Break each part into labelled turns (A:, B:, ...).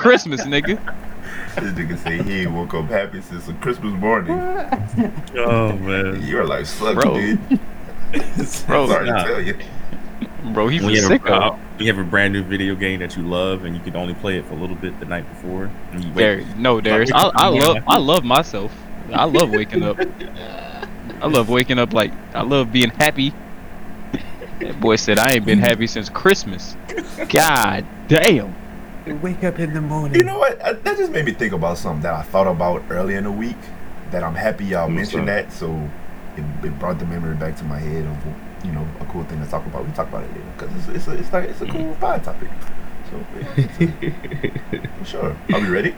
A: Christmas, nigga.
B: This nigga say he ain't woke up happy since a Christmas morning.
C: Oh man.
B: You're like, suck,
A: Bro.
B: dude.
A: Bro,
B: Sorry
C: nah.
B: to tell you.
A: Bro, he's
C: When
A: a
C: you have,
A: sicko.
C: you have a brand new video game that you love and you can only play it for a little bit the night before. And you
A: There,
C: wait.
A: no, Darius. I, I love, I love myself. I love waking up. I love waking up like I love being happy. That boy said I ain't been happy since Christmas. God damn.
D: Wake up in the morning.
B: You know what? That just made me think about something that I thought about earlier in the week. That I'm happy y'all
C: What's
B: mentioned
C: up?
B: that. So it, it brought the memory back to my head of you know a cool thing to talk about. We talk about it later because it's it's a, it's like it's a cool mm-hmm. vibe topic. So yeah, a- sure. Are we ready?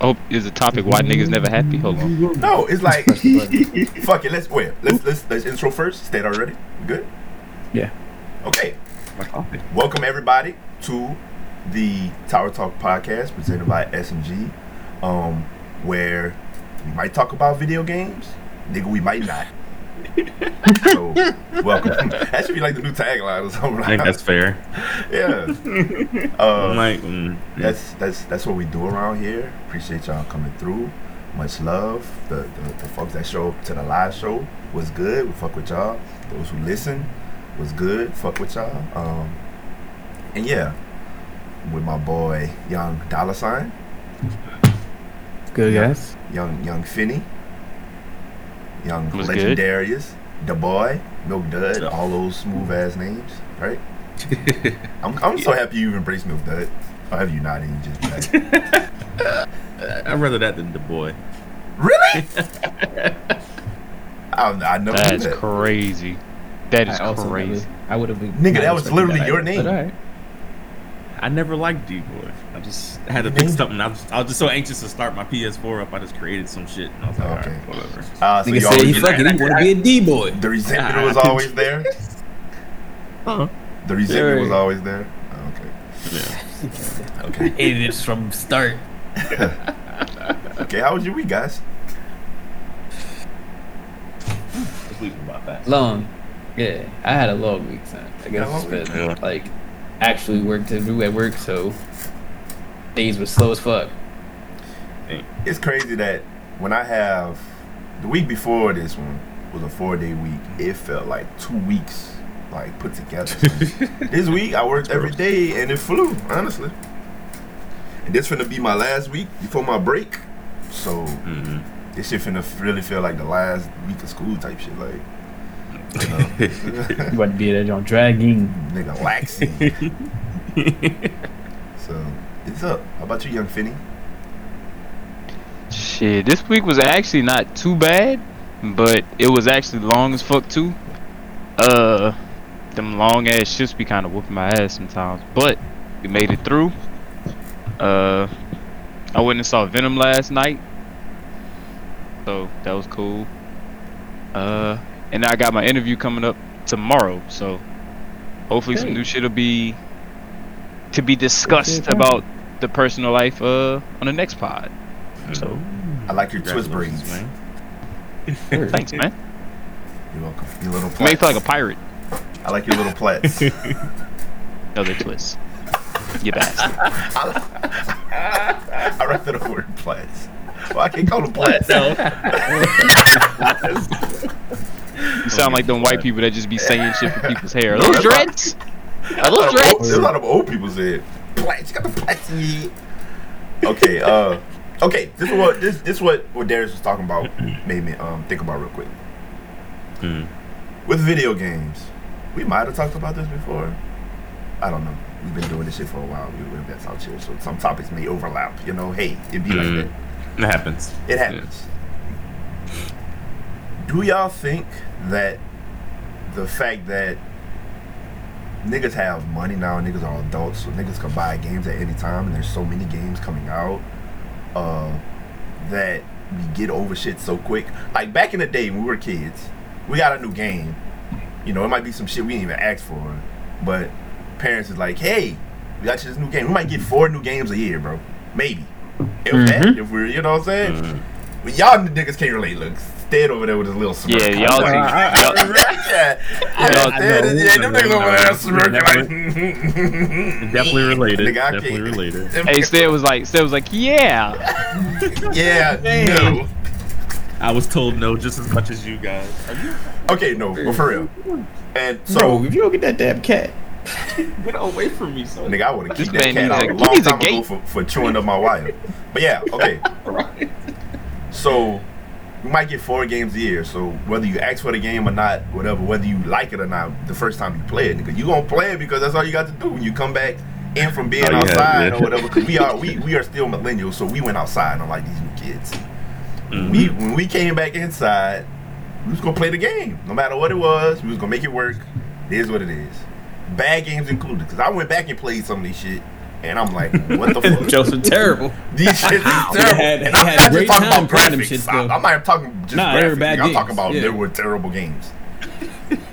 A: Oh, is a topic why niggas never happy? Hold on.
B: No, it's like fuck it. Let's wait. Let's let's let's intro first. State already. Good?
D: Yeah.
B: Okay. Welcome everybody to the Tower Talk podcast presented by SMG, um, where we might talk about video games, nigga. We might not. so, welcome. That should be like the new tagline or something.
C: I think that's fair.
B: yeah. Uh,
C: like, mm,
B: that's that's that's what we do around here. Appreciate y'all coming through. Much love. The, the the folks that show up to the live show was good. We fuck with y'all. Those who listen was good. Fuck with y'all. Um, and yeah, with my boy Young Dollar Sign,
D: Good guys.
B: Young Young Finney, Young
A: Was good.
B: Legendarius, the boy, Milk Dud, all those smooth ass names, right? I'm I'm so happy you embraced Milk Dud. Or have you not? And you just like,
C: I'd rather that than the boy.
B: really? I, I never knew
A: That's
B: that.
A: crazy. That is
D: I also
A: crazy.
D: never- I would have been.
B: Nigga, that was literally
D: that
B: your name.
D: But alright.
C: I never liked D boy. I just had to pick something. I was, I was just so anxious to start my PS4 up. I just created some shit, and I was like,
B: Okay.
C: alright, whatever.
B: Uh, so
D: Nigga
B: you
D: said he
B: always,
D: fucking. He want to be a D boy.
B: the resentment was always there.
C: Huh?
B: The resentment was always there. Oh, okay.
C: Yeah.
B: Okay.
D: Hated it from start.
B: Okay. How was your week, guys?
C: Just leave it about that.
D: Long. Yeah, I had a long week, son. I guess
B: Yeah,
D: it's
B: long
D: been
C: week. Yeah.
D: like actually work to do at work, so days were slow as fuck.
B: It's crazy that when I have the week before this one was a four day week. It felt like two weeks like put together. this week I worked every day and it flew, honestly. And this finna be my last week before my break. So
C: hmm
B: this shit finna really feel like the last week of school type shit. Like, you know,
D: You about to be there on dragging.
B: nigga laxing. so it's up. How about you, young Finny?
A: Shit, this week was actually not too bad, but it was actually long as fuck too. Uh, them long ass shifts be kind of whooping my ass sometimes, but we made it through. Uh, I went and saw Venom last night, so that was cool. Uh, and I got my interview coming up tomorrow, so hopefully some new shit will be to be discussed about the personal life uh on the next pod. So
B: I like your twist
C: Congratulations,
B: braids.
C: man.
A: thanks, man.
B: You're welcome. Your little
A: You make me
B: plaits.
A: feel like a pirate.
B: I like your little plaits.
A: Another twist. You bastard.
B: I rather the word plaits. Well, I can't call them plaits.
A: You sound like them white people that just be saying shit for people's hair. Are
B: No,
A: those
B: that's not-
A: dreads? Are those
B: There's
A: dreads?
B: a lot of old people said plaits. Got the plaits. in your head." Okay. Uh. Okay. This is what this this is what what Darius was talking about. Made me um think about real quick.
C: Hmm.
B: With video games, we might have talked about this before. I don't know. We've been doing this shit for a while. We, we're that's out here, so some topics may overlap. You know, hey, it'd be like
C: Mhm.
B: that.
C: It happens.
B: It happens. Do y'all think that the fact that niggas have money now, niggas are adults, so niggas can buy games at any time, and there's so many games coming out, uh, that we get over shit so quick? Like back in the day when we were kids, we got a new game. You know, it might be some shit we didn't even ask for, but parents is like, hey, we got you this new game. We might get four new games a year, bro. Maybe. If that, if we're, you know what I'm saying?
C: Mhm.
B: But y'all niggas can't relate. Look, Stead over there with his little smirk.
A: Yeah, y'all
B: I'm like,
A: think- y'all-
B: yeah, yeah,
A: Y'all-
B: Stead is- yeah, them niggas over there smirking like.
C: Definitely related.
B: Nigga,
C: Definitely
B: can't-
C: related.
A: Hey,
B: niggas-
A: Stead was like, Stead was like, yeah.
B: Yeah, no.
C: I was told no just as much as you guys.
B: Okay, no, but for real. And so,
D: Bro, if you don't get that damn cat,
C: Get away from me, son.
B: nigga, I would have
A: This
B: kicked that
A: man
B: cat
A: needs
B: out
A: a-
B: a long
A: needs a
B: time ago
A: gate.
B: for, for chewing up my wire. But yeah, okay. So we might get four games a year. So whether you ask for the game or not, whatever, whether you like it or not, the first time you play it, nigga, you gonna play it because that's all you got to do when you come back in from being
C: Oh,
B: outside
C: yeah.
B: or whatever. Because we are we, we are still millennials, so we went outside and I'm like these new kids.
C: Mhm.
B: We when we came back inside, we was gonna play the game, no matter what it was. We was gonna make it work. It is what it is. Bad games included, because I went back and played some of these shit, and I'm like, what the fuck?
D: jokes are terrible.
B: These shit is terrible.
D: had-
B: and I'm
D: had
B: not just talking about graphics.
D: shits,
B: I'm,
D: though.
B: I'm not talking just
D: Nah,
B: graphics.
D: bad
B: I'm talking about
D: yeah.
B: they were terrible games.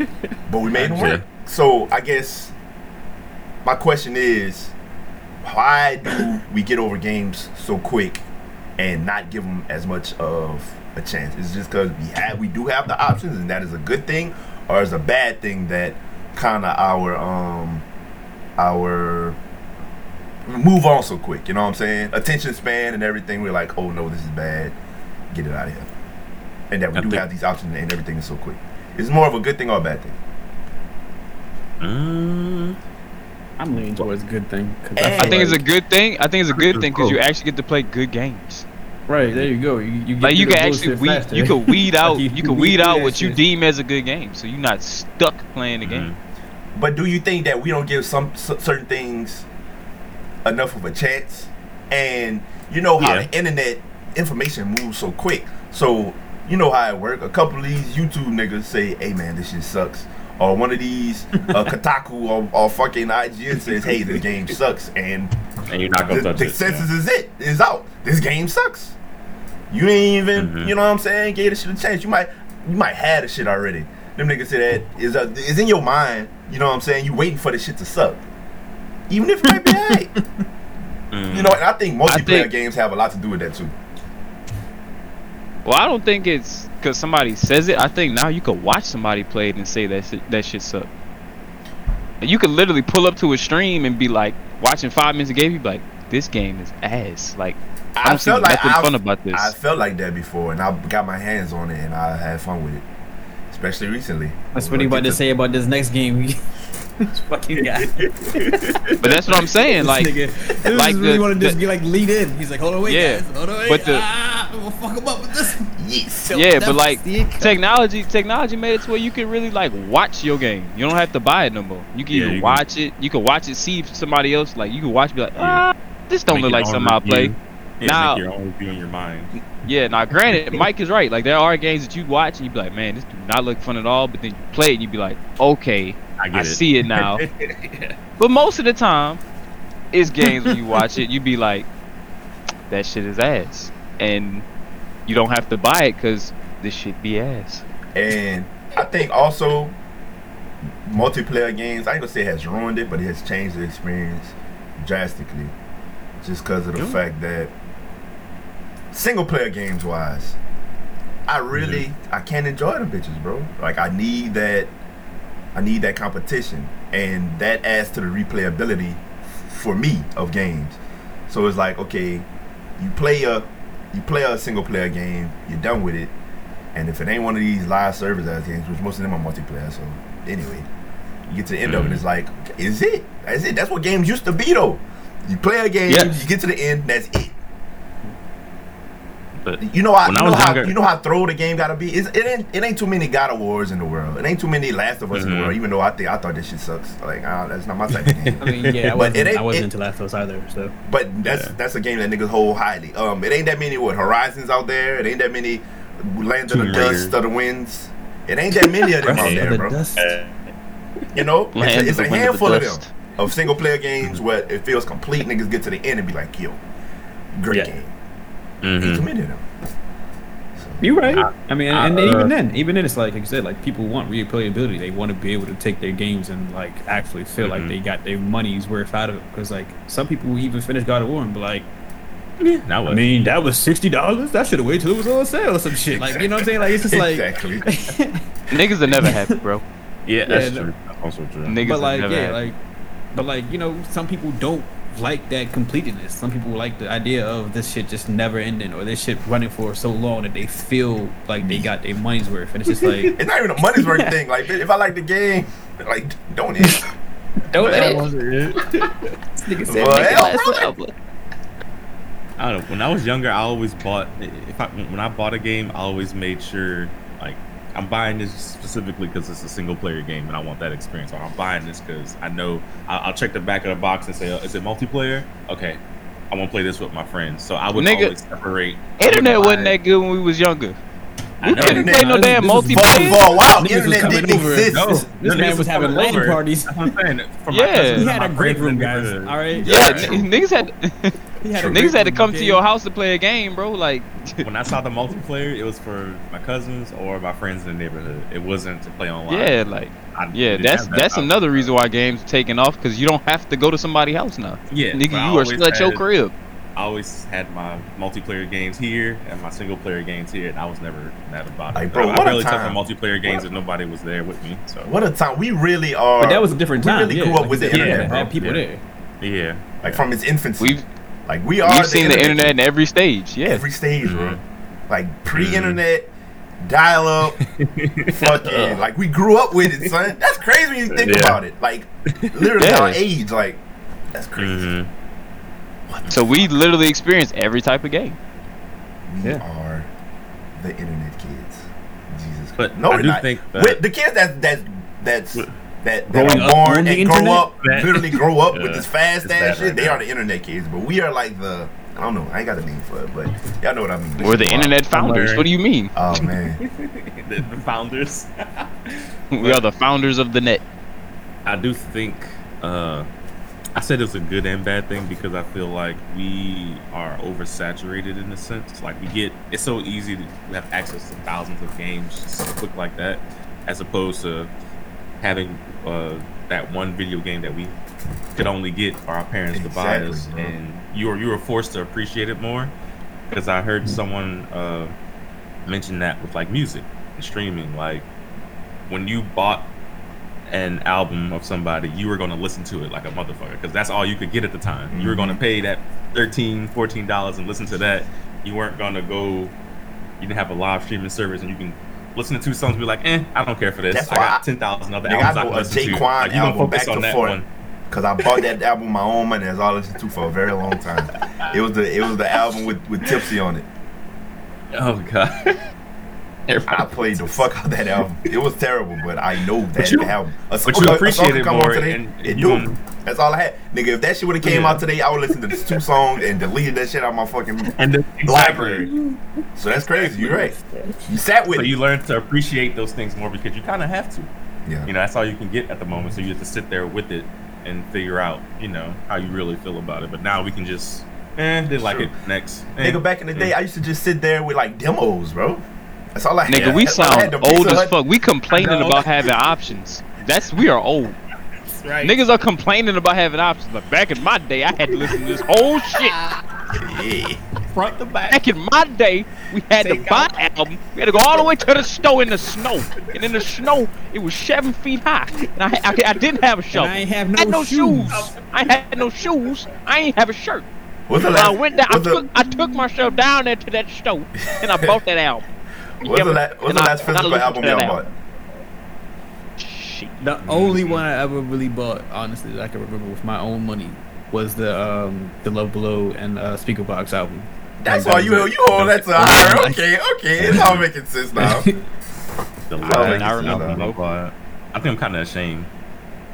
B: but we made them work. So I guess my question is, why do we get over games so quick and not give them as much of a chance? Is it just because we have we do have the options and that is a good thing, or is it a bad thing that kind of our um our move on so quick? You know what I'm saying? Attention span and everything. We're like, oh no, this is bad. Get it out of here. And that we
C: I
B: do
C: think-
B: have these options and everything is so quick. Is more of a good thing or a bad thing?
C: Mm,
D: I'm leaning towards a good thing. 'cause
B: I
A: I
D: feel
A: think it's a good thing. I think it's a good thing because you actually get to play good games.
D: right there. You go. You, you get
A: Like you
D: through
A: can actually weed,
D: faster.
A: you can weed out,
D: Like,
A: you can weed
D: through
A: out what you deem as a good game, so you're not stuck playing the
C: Mhm.
A: game.
B: But do you think that we don't give some c- certain things enough of a chance? And you know how
C: Yeah.
B: the internet information moves so quick. So you know how it work. A couple of these YouTube niggas say, "Hey man, this shit sucks," or one of these uh, Kotaku or, or fucking IGN says, "Hey, the game sucks," and
C: and you're not gonna
B: the,
C: touch
B: the
C: it.
B: census is it is out. This game sucks. You ain't even,
C: Mhm.
B: you know what I'm saying? Gave the shit a chance. You might, you might have the shit already. Them niggas say that is uh, is in your mind. You know what I'm saying? You waiting for the shit to suck, even if it might be alright.
C: Mhm.
B: You know, and I think multiplayer
A: think-
B: games have a lot to do with that too.
A: Well, I don't think it's because somebody says it. I think now you could watch somebody play it and say that shit, that shit suck. You could literally pull up to a stream and be like watching five minutes of game. You be like, this game is ass. Like I
B: I
A: don't see
B: felt like
A: nothing
B: I've-
A: fun about this.
B: I felt like that before, and I got my hands on it, and I had fun with it, especially recently.
D: That's what he about to say about this next game. this fucking guy.
A: but that's what I'm saying. Like,
D: this nigga,
A: like
D: really
A: the-
D: want to just
A: the-
D: be like lead in. He's like, hold on, wait,
A: Yeah,
D: guys, hold on, wait.
A: but the-
D: ah, I'm gonna fuck him up with this.
B: Yes.
A: yeah, but like technology, technology made it to where you can really like watch your game. You don't have to buy it no more. You can
C: Yeah,
A: either
C: you can-
A: watch it. You can watch it, see if somebody else like. You can watch, be like, ah, this don't
C: Make
A: look like
C: own
A: something I play.
C: Yeah,
A: Now-
C: make your own review in your mind.
A: Yeah, now granted, Mike is right. Like there are games that you watch and you be like, man, this do not look fun at all. But then you play it and you be like, okay,
C: I get
A: I
C: it.
A: see it now. but most of the time, it's games when you watch it, you be like, that shit is ass, and you don't have to buy it because this shit be ass.
B: And I think also multiplayer games, I ain't gonna say it has ruined it, but it has changed the experience drastically. Just because of the
C: Yeah.
B: fact that single player games wise, I mm-hmm. really I can't enjoy them bitches, bro. Like I need that I need that competition. And that adds to the replayability for me of games. So it's like, okay, you play a you play a single player game, you're done with it, and if it ain't one of these live service ass games, which most of them are multiplayer, so anyway, you get to the end of it, mm. it's like, is it? That's it. That's what games used to be, though. You play a game,
A: Yes.
B: you get to the end, that's it.
C: But
B: You know how
C: When
B: you
C: I
B: know
C: was
B: how
C: younger-
B: you know how throw the game gotta be. It's, it ain't it ain't too many God of Wars in the world. It ain't too many Last of Us in the
C: Mhm.
B: world. Even though I think I thought this shit sucks. Like uh, that's not my type of game.
D: I mean, yeah, I
B: But
D: wasn't,
B: it ain't-
D: I wasn't
B: it-
D: into Last of Us either. So
B: But that's
C: Yeah.
B: that's a game that niggas hold highly. Um, it ain't that many what Horizons out there. It ain't that many Land of the
C: Tomb
B: Dust
C: Raider.
B: of the Winds. It ain't that many of them out there, bro.
D: dust.
B: You know, it's, a, it's a
A: Wind of the
B: handful of them of single player games where it feels complete. Niggas get to the end and be like, yo, great
C: Yeah.
B: game. Ain't too
C: Mhm.
B: many of them.
D: You're right.
C: I-
D: I mean,
C: I-
D: and
C: uh,
D: even then, even then, it's like, like you said, like people want replayability. They want to be able to take their games and like actually feel like
C: Mhm.
D: they got their money's worth out of it. Because like some people will even finish God of War and be like,
C: Now what?
D: I mean, that was sixty dollars. That should have waited till it was on sale or some shit. Like, you know what I'm saying? Like, it's just like,
B: exactly.
A: Niggas are never happy, bro.
C: yeah, that's
D: Yeah,
C: true. That's also true.
A: Niggas
D: but
A: are
D: like,
A: never
D: yeah,
A: happy.
D: like, but like, you know, some people don't like that completeness. Some people like the idea of this shit just never ending or this shit running for so long that they feel like they got their money's worth, and it's just like,
B: It's not even a money's worth thing. Like, if I like the game, like, don't it?
D: don't
B: That
D: it?
C: it.
D: Nigga said,
B: Well,
D: "Make
B: hell,
D: last
B: brother."
D: forever."
C: I don't know. When I was younger, I always bought. If I when I bought a game, I always made sure like I'm buying this specifically because it's a single player game and I want that experience. Or I'm buying this because I know I'll, I'll check the back of the box and say, oh, "Is it multiplayer?" Okay, I want to play this with my friends. So I would
A: Nigga,
C: always separate.
A: Internet wasn't that good when we was younger. We couldn't play no
D: This-
A: damn
D: this
A: multiplayer.
B: for a while,
D: Niggas
B: internet didn't
D: over.
B: exist.
C: No,
D: This
C: no,
D: man was having
C: coming
D: LAN parties.
C: That's what I'm saying. For my
A: Yeah.
C: cousins
A: He
D: had a great room, guys. All right.
A: Yeah,
B: Yeah,
A: n- niggas had
D: He had a
A: niggas had to
D: room,
A: come to your house to play a game, bro. Like,
C: When I saw the multiplayer, it was for my cousins or my friends in the neighborhood. It wasn't to play online.
A: yeah, like,
C: I
A: yeah. That's
C: that
A: that's
C: option.
A: another reason why games are taking off because you don't have to go to somebody's house now.
C: Yeah,
A: Nigga, you are still at your crib.
C: I always had my multiplayer games here and my single player games here, and I was never mad about it.
B: Like, bro,
C: I,
B: what
C: I
B: a
C: barely took
B: time.
C: the multiplayer games
B: What-
C: if nobody was there with me. So
B: What a time. We really are.
D: But that was a different time.
B: we
D: time.
B: really
D: yeah,
B: grew up
D: like
B: with the
D: said,
B: internet,
D: yeah,
B: bro.
D: had people
C: Yeah.
D: there.
C: yeah,
B: like from its infancy.
A: We've
B: like we are.
A: we've seen the internet in every stage. Yeah,
B: every stage, bro.
C: Mhm.
B: Like pre-internet, dial up, fucking. Like we grew up with it, son. That's crazy when you think
C: Yeah.
B: about it. Like literally
A: Yeah.
B: our age, like that's crazy.
C: Mhm.
B: What the
A: so we literally experienced every type of game.
B: We
A: Yeah.
B: are the internet kids. Jesus
C: But
B: Christ. No,
C: I do
B: not.
C: think that-
B: With the kids that that that's
C: What?
B: That, that
D: Growing
B: are
D: up
B: born
D: on the
B: and grow up,
C: That-
B: literally grow up with
C: Yeah,
B: this fast
C: it's
B: ass shit.
C: right
B: they
C: now.
B: are the internet kids, but we are like the I don't know. I ain't got a name for it, but y'all know what I mean.
A: We're the internet founders. What do you mean?
B: Oh man,
C: the, the founders.
A: We are the founders of the net.
C: I do think uh, I said it's a good and bad thing because I feel like we are oversaturated in a sense. Like we get it's so easy to have access to thousands of games just so quick like that, as opposed to having uh, that one video game that we could only get or our parents could buy us,
B: bro.
C: and you were you were forced to appreciate it more. Because I heard someone uh, mention that with like music and streaming, like when you bought an album of somebody, you were going to listen to it like a motherfucker because that's all you could get at the time. You were going to
B: Mm-hmm.
C: pay that 13 $14 and listen to that. You weren't going to go, you didn't have a live streaming service and you can listen to two songs be like, eh, I don't care for this.
B: That's
C: I got
B: I-
C: 10,000 other
B: Nigga,
C: albums
B: I
C: I can
B: a
C: listen to. Like, you
B: album
C: gonna
B: back
C: focus on
B: to
C: that
B: front.
C: one.
B: Cause I bought that album my own money. That's all I listened to for a very long time. It was the it was the album with, with Tipsy on it.
C: Oh, God.
B: I played the fuck out that album. It was terrible, but I know that
C: you-
B: album. A,
C: but you
B: a- a
C: appreciate
B: song could
C: it more
B: today.
C: and-
B: it
C: and
B: do.
C: you don't-
B: That's all I had, nigga. If that shit would have came
C: Yeah.
B: out today, I would listen to the two songs and deleted that shit out of my fucking
C: And then,
B: library. So that's crazy. You're right. You sat with
C: So
B: it.
C: you learn to appreciate those things more because you kind of have to.
B: yeah.
C: You know, that's all you can get at the moment. So you have to sit there with it and figure out, you know, how you really feel about it. But now we can just, eh, didn't like
B: True.
C: it. Next. Eh,
B: Nigga, back in the day,
C: eh.
B: I used to just sit there with like demos, bro. That's all I had.
A: Nigga, we
B: That's all I had,
A: sound old as
B: Hut-
A: fuck. We complaining about having options. That's we are old.
C: right.
A: Niggas are complaining about having options. But back in my day, I had to listen to this whole shit.
B: Yeah.
C: front to back.
A: Back in my day, we had to buy
C: out-
A: album. We had to go all the way to the store in the snow. And in the snow, it was seven feet high. And I, I, I didn't have a shovel.
D: I ain't have
A: I had
D: no
A: no
D: shoes.
A: shoes. I had no shoes. I ain't have a shirt.
B: What's the
A: So I went down. I
B: what's the-
A: took, I took myself down there to that store, and I bought that album.
B: What's the, la- what's the last
A: I
B: physical
A: listened
B: album y'all bought?
D: The only one I ever really bought, honestly, that I can remember with my own money, was the um the Love Below and uh, Speakerboxxx album.
B: That's why you you hold that to alright, okay, okay. It's all making sense now.
C: The
B: I
C: last
B: remember
C: I
A: that.
C: bought. I think I'm kind of ashamed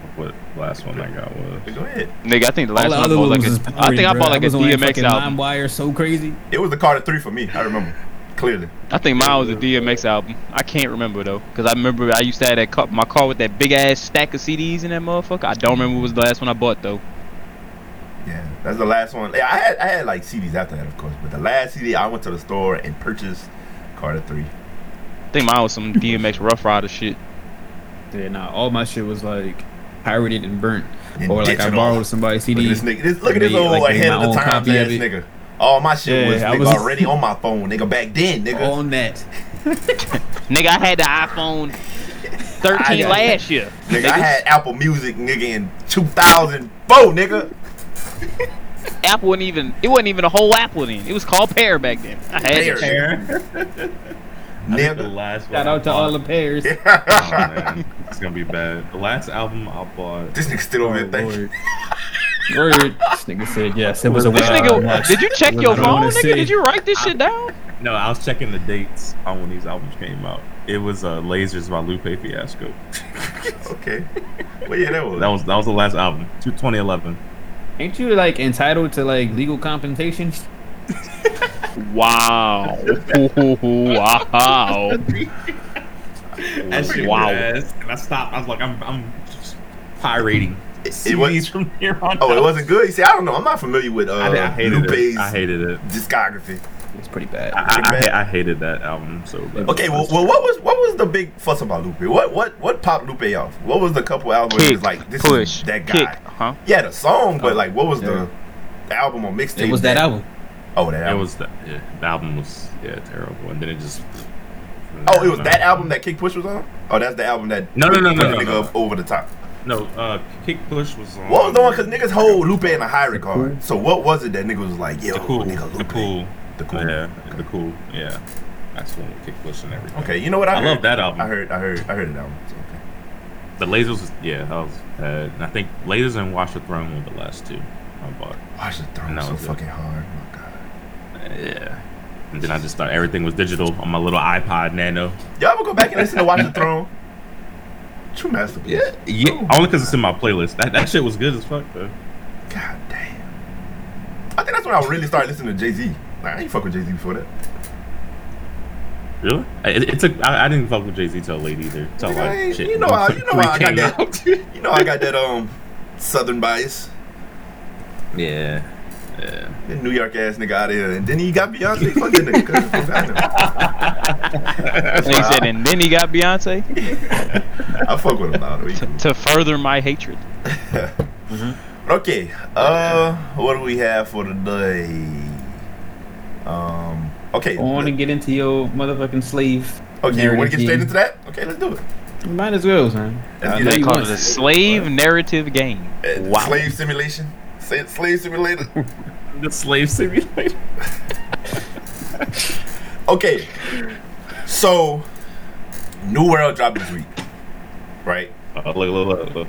C: of what last one I got was.
B: Go ahead.
A: Nigga, I think the last
D: All
A: one I bought like
D: was
A: a, I
D: boring,
A: think I bought like a
D: was on that
A: DMX
D: fucking
A: album.
D: LimeWire so crazy.
B: It was the Carter Three for me. I remember clearly.
A: I think mine was a DMX album. I can't remember though, cause I remember I used to have that car, my car with that big ass stack of CDs in that motherfucker. I don't remember what was the last one I bought though.
B: Yeah, that's the last one. Yeah, I had I had like CDs after that, of course, but the last CD I went to the store and purchased Carter Three.
A: I think mine was some DMX Ruff Ryder shit.
D: Yeah, nah, all my shit was like pirated and burnt,
B: And
D: or like I borrowed somebody's
B: Look
D: CD.
B: at this nigga. This, look at this
D: made,
B: old
D: like, made
B: ahead
D: my
B: of the
D: own
B: times
D: copy
B: ass
D: of it.
B: nigga. All my shit
D: Yeah,
B: was
D: I
B: nigga
D: was-
B: already on my phone, nigga. Back then, nigga.
D: On that.
A: Nigga, I had the iPhone 13
B: got-
A: last year.
B: Nigga, I had Apple Music, nigga, in 2004, nigga.
A: Apple wasn't even. It wasn't even a whole Apple then. It was called Pear back then. I had
B: Pear.
A: it.
C: I think the
B: Nigga.
C: last
D: Shout
C: one I
D: out to all the
C: bought-
D: pairs.
C: Oh, man, it's gonna be bad. The last album I bought.
B: This nigga still over
D: Oh,
B: here thinking.
D: Lord. Word. This nigga said yes. It was a
A: This nigga, did you check your phone, nigga?
D: say.
A: Did you write this shit down?
C: No, I was checking the dates on when these albums came out. It was uh, Lasers by Lupe Fiasco.
B: Okay. Well, yeah, that was.
C: That was that was the last album, two- 2011.
D: Ain't you like entitled to like legal compensation?
A: Wow. wow.
C: That shit
A: Wow.
C: wow. ass. And I stopped. I was like, I'm I'm just pirating
B: It- it was-
C: from here on.
B: Oh, it wasn't good. See, I don't know. I'm not familiar with uh,
C: I, I hated
B: Lupe's
C: it. I hated it.
B: discography.
D: It's pretty bad.
C: I, I,
B: bad.
C: I, I hated that album so bad.
B: Okay, well, well, what was what was the big fuss about Lupe? What what what popped Lupe off? What was the couple albums
A: Kick,
B: like, this
A: push,
B: is that guy?
A: kick, huh?
B: Yeah, the song, but like, what was
D: Yeah.
B: the album or mixtape?
D: It was that album.
B: Oh, that
C: It was the, yeah, the album was yeah terrible, and then it just.
B: oh, it was that album that Kick Push was on. Oh, that's the album that
C: No, no, no,
B: put
C: no, no, no.
B: over the top.
C: No, uh, Kick Push was on.
B: What was the one? Because niggas hold Lupe in a high regard. So what was it that niggas was like, yo,
C: the cool,
B: nigga,
C: the cool,
B: the cool.
C: yeah, the cool, yeah. That's when Kick Push and everything.
B: Okay, you know what? I,
C: I
B: heard,
C: love that album.
B: I heard, I heard, I heard that album. So, okay.
C: The Lasers was yeah, that was bad. And I think Lasers and Watch the Throne were the last two I bought.
B: Watch the throne
C: No,
B: so
C: good.
B: fucking hard. Oh my god.
C: Yeah. And then I just thought everything was digital on my little iPod Nano.
B: Y'all ever go back and listen to Watch the Throne? True masterpiece.
C: Yeah, yeah. Only because it's in my playlist. That, that shit was good as fuck though.
B: God damn. I think that's when I really started listening to Jay Z. Like, I ain't fuck with Jay Z before that.
C: Really? It, it took. I, I didn't fuck with Jay Z till late either. Till
B: Nigga,
C: like
B: I
C: shit.
B: you know how you know how I got
C: came
B: that. You know I got that um Southern bias.
C: yeah. Yeah.
B: New York ass nigga out of here, and then he got Beyonce. Fuck that nigga. 'cause fuck nigga.
A: And he said, and then he got Beyonce
B: I fuck with him now. though. He
A: to further my hatred.
B: Okay. Uh, what do we have for today? Um. Okay.
D: I want to get into your motherfucking slave?
B: Okay. You want to get straight into that? Okay, let's do it.
D: Might as well, man.
B: Let's
D: I
B: get
D: know
B: it.
A: They call it a slave narrative game.
B: Uh,
A: Wow.
B: Slave simulation. Say- Slave simulator.
C: The slave simulator.
B: Okay. So, New World dropped this week, right?
C: Oh, look, look, look, look.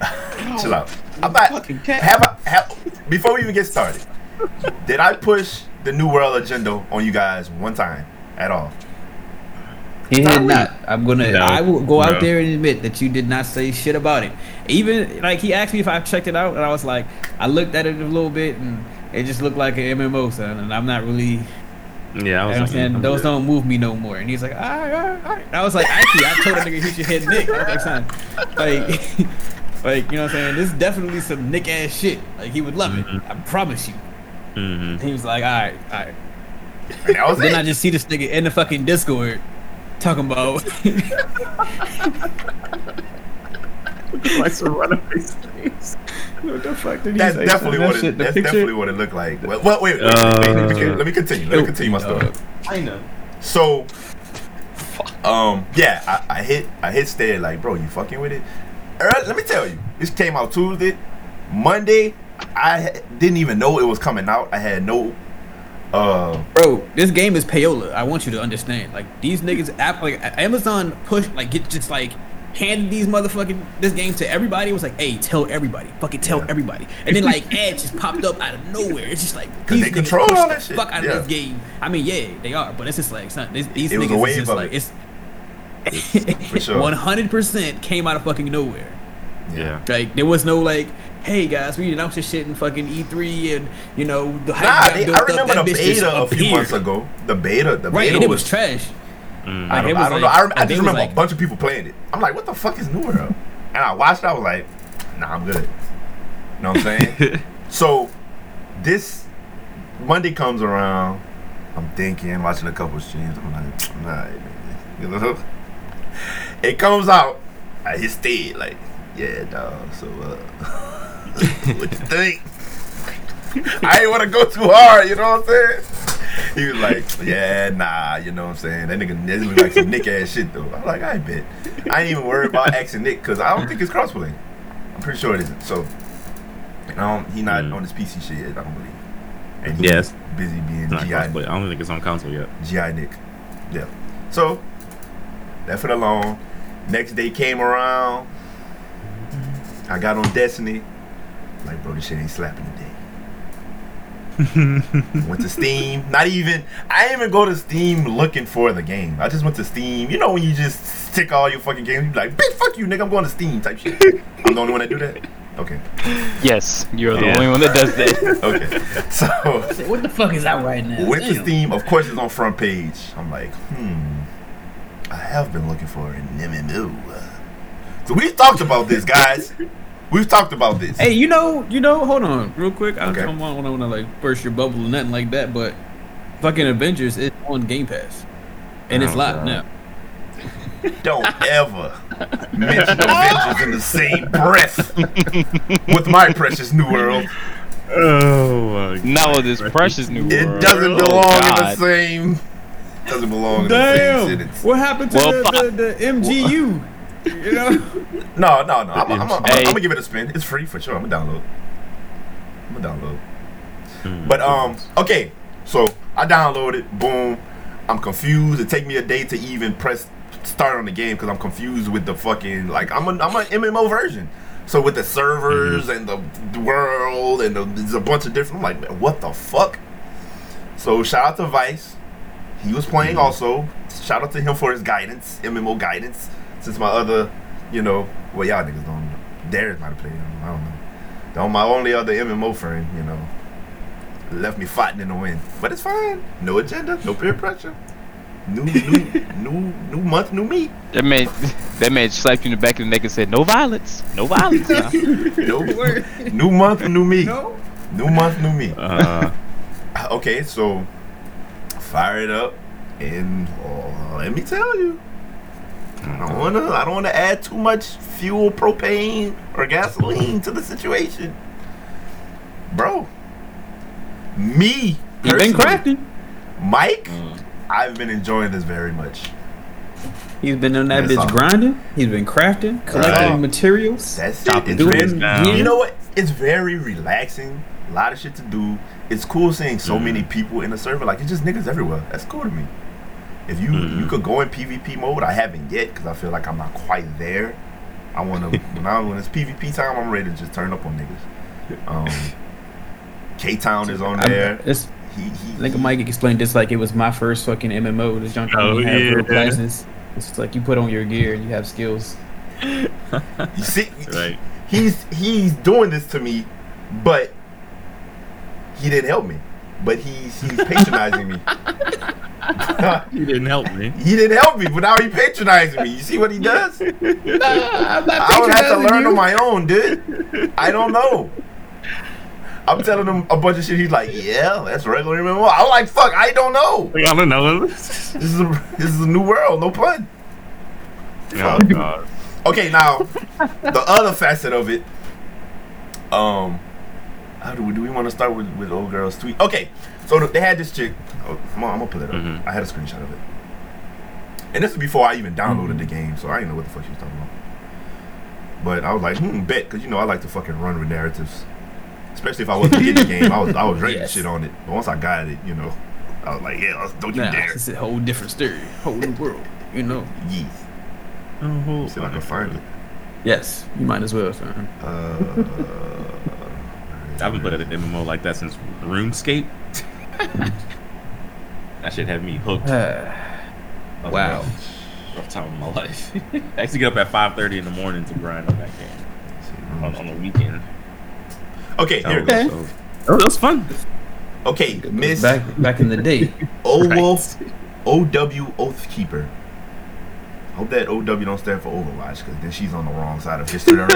B: Chill out. Oh, I'm not. Have I, have, before we even get started, did I push the New World agenda on you guys one time at all?
D: He
B: Not
D: did
B: really.
D: not. I'm gonna.
C: No.
D: I will go
C: No.
D: out there and admit that you did not say shit about it. Even like he asked me if I checked it out, and I was like, I looked at it a little bit, and it just looked like an MMO, son. And I'm not really.
C: Yeah, I was like,
D: saying those don't move me no more. And he's like, all right, all right, all right. I was like, actually, I told that nigga he should hit Nick. I was like, son, like, like you know what I'm saying? This is definitely some Nick ass shit. Like he would love
C: Mhm.
D: it. I promise you.
C: Mhm.
D: He was like, all right, all right.
B: And that was
D: Then
B: it.
D: I just see this nigga in the fucking Discord talking about.
C: like some runaway slaves.
D: what the fuck did he
B: that's
D: say?
B: definitely
D: That
B: what
D: shit,
B: it.
D: the
B: That's
D: picture-
B: definitely what it looked like. Well, well wait, wait, wait,
C: Uh,
B: wait, let, me, let me continue. Let me continue my story.
C: I know.
B: So, um, yeah, I, I hit, I hit stare like, bro, you fucking with it. Earl- let me tell you, this came out Tuesday, Monday. I didn't even know it was coming out. I had no, uh,
D: Bro, this game is payola. I want you to understand. Like these niggas, app like Amazon push like get just like handed these motherfucking this game to everybody. It was like, hey, tell everybody, fucking tell
B: Yeah.
D: everybody. And then like ads just popped up out of nowhere. It's just like these
B: they control all that shit.
D: fuck out
B: Yeah.
D: of this game. I mean, yeah, they are, but it's just like son, these
B: It was a
D: niggas is just
B: of
D: like
B: it.
D: it's one hundred percent came out of fucking nowhere.
C: Yeah.
D: Like there was no like, hey guys, we announced this shit in fucking E3, and you know the hype
B: Nah,
D: got
B: they,
D: built
B: I
D: up,
B: remember
D: that
B: the beta a few
D: appeared.
B: months ago. The beta, the
D: Right,
B: beta
D: and it
B: was,
D: was trash.
C: Mm.
B: I don't, I don't
D: like-
B: know. I, rem- I just remember
D: like-
B: a bunch of people playing it. I'm like, what the fuck is New World? And I watched. it, I was like, nah, I'm good. You know what I'm saying? so this Monday comes around. I'm thinking, watching a couple streams. I'm like, nah, man. you know. It comes out. I hit stay like, yeah, dog. So, uh, what you think? I ain't want to go too hard. You know what I'm saying? He was like, yeah, nah. You know what I'm saying? That nigga this look like some Nick ass shit though. I'm like, I bet. I ain't even worried about asking Nick because I don't think it's crossplay. I'm pretty sure it isn't. So, um, he not
C: Mm.
B: on his PC shit yet. I don't believe. And he's
C: Yes.
B: busy being GI
C: crossplay. I don't think it's on console yet.
B: GI Nick. Yeah. So, that for the long. Next day came around. I got on Destiny. Like, bro, this shit ain't slapping today. went to Steam. Not even, I didn't even go to Steam looking for the game. I just went to Steam. You know when you just stick all your fucking games, you be like, bitch, fuck you, nigga, I'm going to Steam type shit. I'm the only one that do that? Okay.
A: Yes, you're the only one that does that.
B: Okay. So,
D: What the fuck is out right now?
B: Went to Steam, of course, it's on front page. I'm like, hmm, I have been looking for an MMO. So we've talked about this, guys. We've talked about this.
D: Hey, you know, you know, hold on, real quick. I
B: Okay.
D: don't want to like burst your bubble or nothing like that, but fucking Avengers is on Game Pass, and it's
C: Oh,
D: live
C: God.
D: now.
B: Don't ever mention Avengers in the same breath with my precious new world.
C: Oh my
A: Not with this precious new world.
B: It doesn't
A: Oh,
B: belong in the
A: God.
B: same. Doesn't belong in the same
D: Damn,
B: sentence.
D: what happened to
A: Well,
D: the, the, the MCU? You know,
B: No, no, no. I'm, I'm, I'm, I'm,
A: Hey.
B: gonna give it a spin. It's free for sure. I'm gonna download. I'm gonna download.
C: Hmm.
B: But um, okay. So I downloaded. Boom. I'm confused. It take me a day to even press start on the game because I'm confused with the fucking like I'm a, I'm an MMO version. So with the servers and the, the world and the, there's a bunch of different. I'm like, man, what the fuck? So shout out to Vice. He was playing also. Shout out to him for his guidance, MMO guidance. Since my other, you know, well y'all niggas don't. know. Darius might have played him. I don't know. The, my only other MMO friend, you know, left me fighting in the wind. But it's fine. No agenda, no peer pressure. New, new, new, new month, new me.
A: That man, that man slapped you in the back of the neck and said, "No violence, no violence." now."
B: No, new month, new me.
D: no.
B: New month, new me.
C: Uh,
B: Okay, so fire it up, and oh, let me tell you, I don't wanna, I don't wanna add too much fuel, propane, or gasoline to the situation, bro. Me,
D: You've been crafting.
B: Mike. I've been enjoying this very much.
D: He's been on that bitch
B: all.
D: grinding. He's been crafting, collecting
B: Right.
D: materials.
B: That's
C: Chop
B: it. It's
C: the
B: very,
C: dudes down.
B: you know what? It's very relaxing. A lot of shit to do. It's cool seeing so
C: Mhm.
B: many people in the server. Like it's just niggas everywhere. That's cool to me. If you
C: Mhm.
B: you could go in PvP mode, I haven't yet because I feel like I'm not quite there. I want to when I when it's PvP time, I'm ready to just turn up on niggas. Um, K Town is on
D: I-
B: there.
D: It's
B: He, he,
D: like
B: he-
D: Mike explained this like it was my first fucking MMO. The junk
C: Oh,
D: you have
C: yeah.
D: real classes. It's like you put on your gear and you have skills.
B: you see,
C: right.
B: he's he's doing this to me, but he didn't help me. But he's he's patronizing me.
C: he didn't help me.
B: He didn't help me, but now he patronizing me. You see what he does?
D: Not
B: I would have to learn
D: you.
B: on my own, dude. I don't know. I'm telling him a bunch of shit. He's like, "Yeah, that's regular MMO." I'm like, "Fuck, I don't know.
C: I don't know.
B: This is a, this is a new world. No pun."
C: oh god.
B: Okay, now the other facet of it. Um, how do we do? We want to start with with old girl's tweet. Okay, so they had this chick. Oh, I'm, gonna- I'm gonna pull it up.
C: Mhm.
B: I had a screenshot of it, and this is before I even downloaded the game, so I didn't know what the fuck she was talking about. But I was like, hmm, bet, because you know I like to fucking run with narratives, especially if I wasn't in the game. I was I was ready
D: Yes.
B: shit on it, but once I got it, you know, I was like, yeah, don't you
D: Nah,
B: dare.
D: it's a whole different story, whole new world. You know.
B: Yeet.
C: Oh,
B: See if I can find it.
D: Yes, you might as well, fam.
B: Uh,
C: I haven't played an MMO like that since RuneScape. that shit had me hooked.
D: wow.
C: Rough time of my life. I to get up at 5:30 in the morning to grind on that game on, on the weekend.
B: Okay, here it goes.
C: so- that was fun.
B: Okay, Miss
D: Back back in the day.
B: O
C: Right.
B: Wolf OW Oathkeeper. Hope that OW don't stand for Overwatch, because then she's on the wrong side of history already.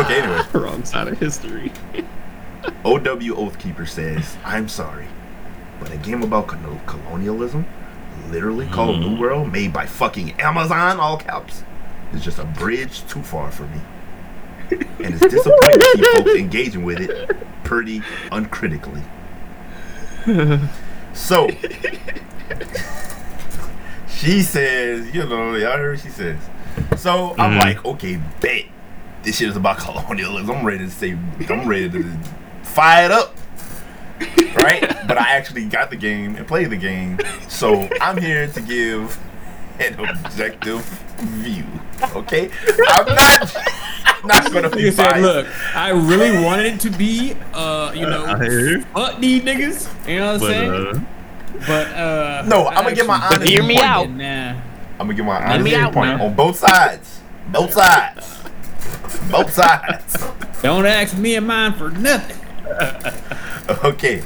B: okay, anyway.
C: Wrong side of history.
B: OW Oathkeeper says, I'm sorry, but a game about colonialism, literally called New World, made by fucking Amazon, all caps, is just a bridge too far for me. and it's disappointing to see folks engaging with it pretty uncritically. So she says, you know, y'all heard what she says. So I'm
C: Mhm.
B: like, okay, bet this shit is about colonialism. I'm ready to say, I'm ready to fire it up. Right? but I actually got the game and played the game. So I'm here to give an objective view. Okay? I'm not I'm not gonna be
D: Nigga said, look, I really wanted it to be, uh, you know,
C: uh,
D: fuck these niggas. You know what I'm
C: But
D: saying?
C: uh,
D: But uh,
B: No,
D: I
B: I'ma get my
D: actually-
B: honest
A: Hear me
B: viewpoint.
A: out.
D: Nah.
B: I'm gonna give my honest
A: me out
B: viewpoint
D: now.
B: on both sides. Both sides. Both sides.
D: Don't ask me and mine for nothing.
B: Okay.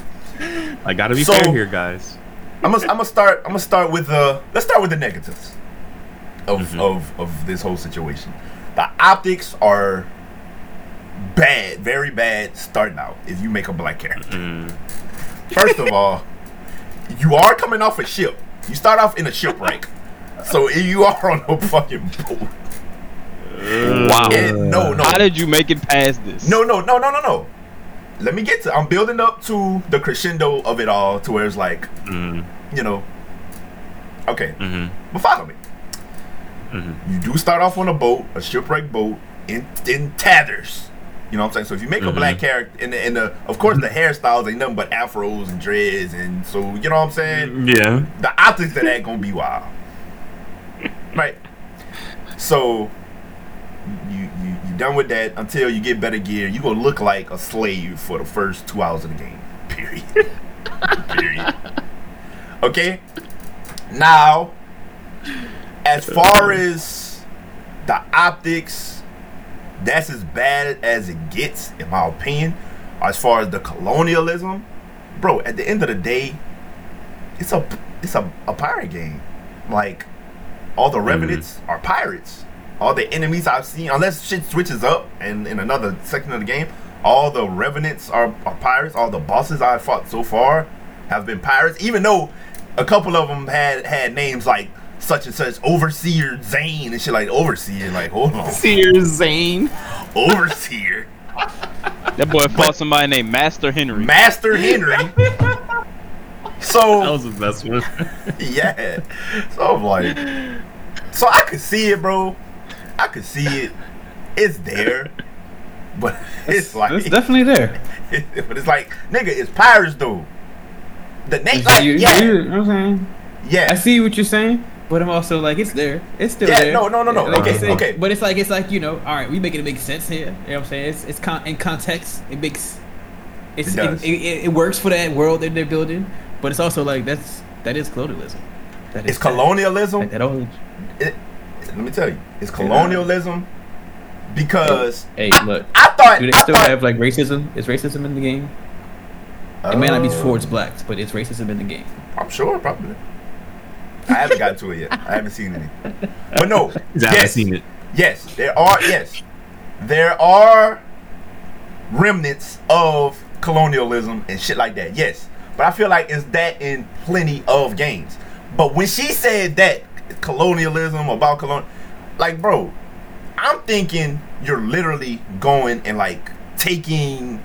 C: I gotta be
B: So-
C: fair here, guys.
B: I'm gonna I'm gonna start I'm gonna start with the let's start with the negatives of
C: Mhm.
B: of of this whole situation. The optics are bad, very bad starting out if you make a black character.
C: Mm.
B: First of all, you are coming off a ship. You start off in a shipwreck. So you are on a fucking boat.
A: Wow.
B: And no, no.
A: How did you make it past this?
B: No, no, no, no, no, no. Let me get to. I'm building up to the crescendo of it all, to where it's like,
C: Mm.
B: you know. Okay,
C: Mm-hmm.
B: but follow me.
C: Mm-hmm.
B: You do start off on a boat, a shipwreck boat, in in tatters. You know what I'm saying? So if you make a black character, and the, and the of course the hairstyles ain't nothing but afros and dreads, and so you know what I'm saying.
C: Yeah.
B: The optics of that gonna be wild, right? So done with that until you get better gear. You gonna look like a slave for the first two hours of the game. Period. Period. Okay. Now, as far as the optics, that's as bad as it gets, in my opinion. As far as the colonialism, bro, at the end of the day, it's a it's a, a pirate game. Like all the mm-hmm. revenants are pirates. All the enemies I've seen, unless shit switches up and in another section of the game, all the revenants are, are pirates. All the bosses I've fought so far have been pirates. Even though a couple of them had had names like such and such, Overseer Zane and shit like Overseer. Like hold on,
A: Sears Zane.
B: Overseer,
A: That boy fought somebody named Master Henry.
B: Master Henry. So that
C: was the best one.
B: yeah. So I'm like, so I could see it, bro. I could see it. It's there, but it's like,
D: It's definitely there.
B: but it's like, nigga, it's pirates though. The name, like,
D: you-
B: yeah,
D: you know I'm saying?
B: yeah.
D: I see what you're saying, but I'm also like, it's there. It's still
B: Yeah,
D: there.
B: no, no, no, no.
D: Like
B: Okay, okay.
D: But it's like it's like you know, all right, we make it make sense here. You know what I'm saying? It's it's con- in context. It makes it's
B: It
D: it, it, it, it works for that world that they're building, but it's also like that's that is colonialism. That is
B: It's colonialism.
D: That old.
B: It, let me tell you, it's colonialism because
D: Hey, look.
B: I thought
D: Do they still
B: thought,
D: have like racism? Is racism in the game? It may not be
B: Uh,
D: towards blacks, but it's racism in the game.
B: I'm sure, probably. I haven't gotten to it yet. I haven't seen any. But no,
C: I haven't
B: yes,
C: seen it.
B: yes, there are. Yes, there are remnants of colonialism and shit like that. Yes, but I feel like it's that in plenty of games. But when she said that colonialism about colon, like, bro, I'm thinking you're literally going and like taking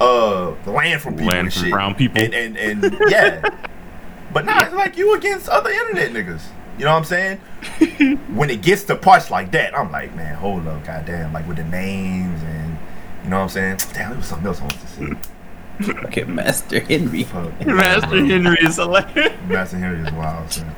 B: uh land from people
C: Land
B: and
C: from
B: shit.
C: brown people.
B: and and, and yeah. but nah, it's like you against other internet niggas. You know what I'm saying? when it gets to parts like that, I'm like, man, hold up, goddamn, like with the names and you know what I'm saying? Damn, there was something else I wanted to say.
D: Okay, Master Henry.
B: Fuck.
C: Master Henry is hilarious.
B: Master Henry is wild, son.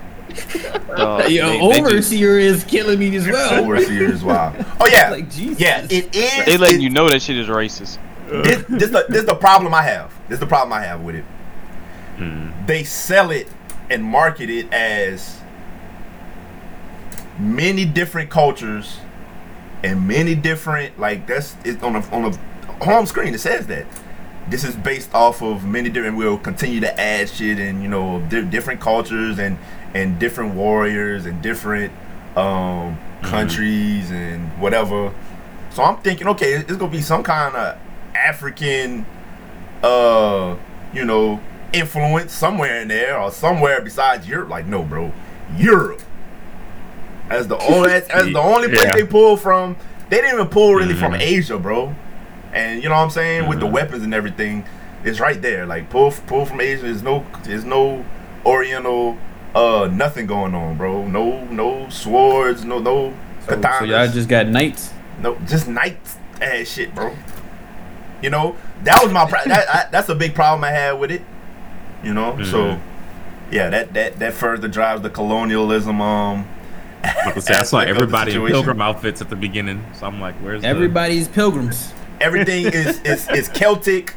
A: Dog,
D: Yo,
A: they- they just-
D: Overseer is killing me as well.
B: Overseer is wild. Oh yeah,
D: Like, Jesus.
B: yeah, it is.
A: They letting you know that shit is racist.
B: this, this, the, this the problem I have. This is the problem I have with it.
C: Mm.
B: They sell it and market it as many different cultures and many different like that's it on a on a home screen. It says that this is based off of many different. We'll continue to add shit and you know di- different cultures and and different warriors and different um countries and whatever. So I'm thinking, okay, it's gonna be some kind of African, uh, you know, influence somewhere in there or somewhere besides Europe. Like, no, bro, Europe. As the only as, as the only place
C: Yeah.
B: they pull from they didn't even pull really from
C: Mhm.
B: Asia, bro. And you know what I'm saying with the
C: Mhm.
B: weapons and everything, it's right there. Like pull pull from Asia. There's no there's no Oriental uh nothing going on, bro. No no swords, no no
D: So,
B: katanas.
D: so y'all just got knights.
B: No, just night ass shit, bro. You know, that was my pro- that I, that's a big problem I had with it. You know, so
C: Mhm.
B: yeah, that that that further drives the colonialism. Um,
C: About to say, I saw
B: aspect of the
C: everybody in pilgrim outfits at the beginning, so I'm like, where's the-
D: Everybody's pilgrims.
B: Everything is is is Celtic.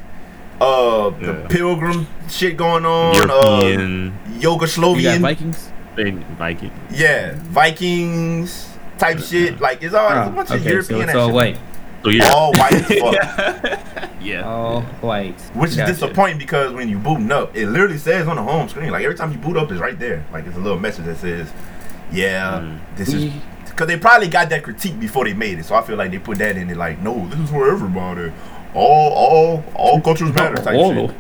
B: Uh, the
C: Yeah.
B: pilgrim shit going on. Uh,
C: European
D: You got
B: Yugoslavian.
D: Vikings.
C: thing, Viking?
B: yeah, Vikings type shit. Like it's all it's a
D: Oh,
B: bunch of
D: okay, so it's all white.
C: So yeah,
B: All white as fuck.
C: yeah.
D: All white.
B: Which
D: Gotcha.
B: is disappointing because when you booting up, it literally says on the home screen. Like every time you boot up, it's right there. Like it's a little message that says, "Yeah,
C: Mm.
B: this is." Because they probably got that critique before they made it, so I feel like they put that in it. Like, no, this is for everybody. All, all, all cultures matter. Type
D: All
B: shit.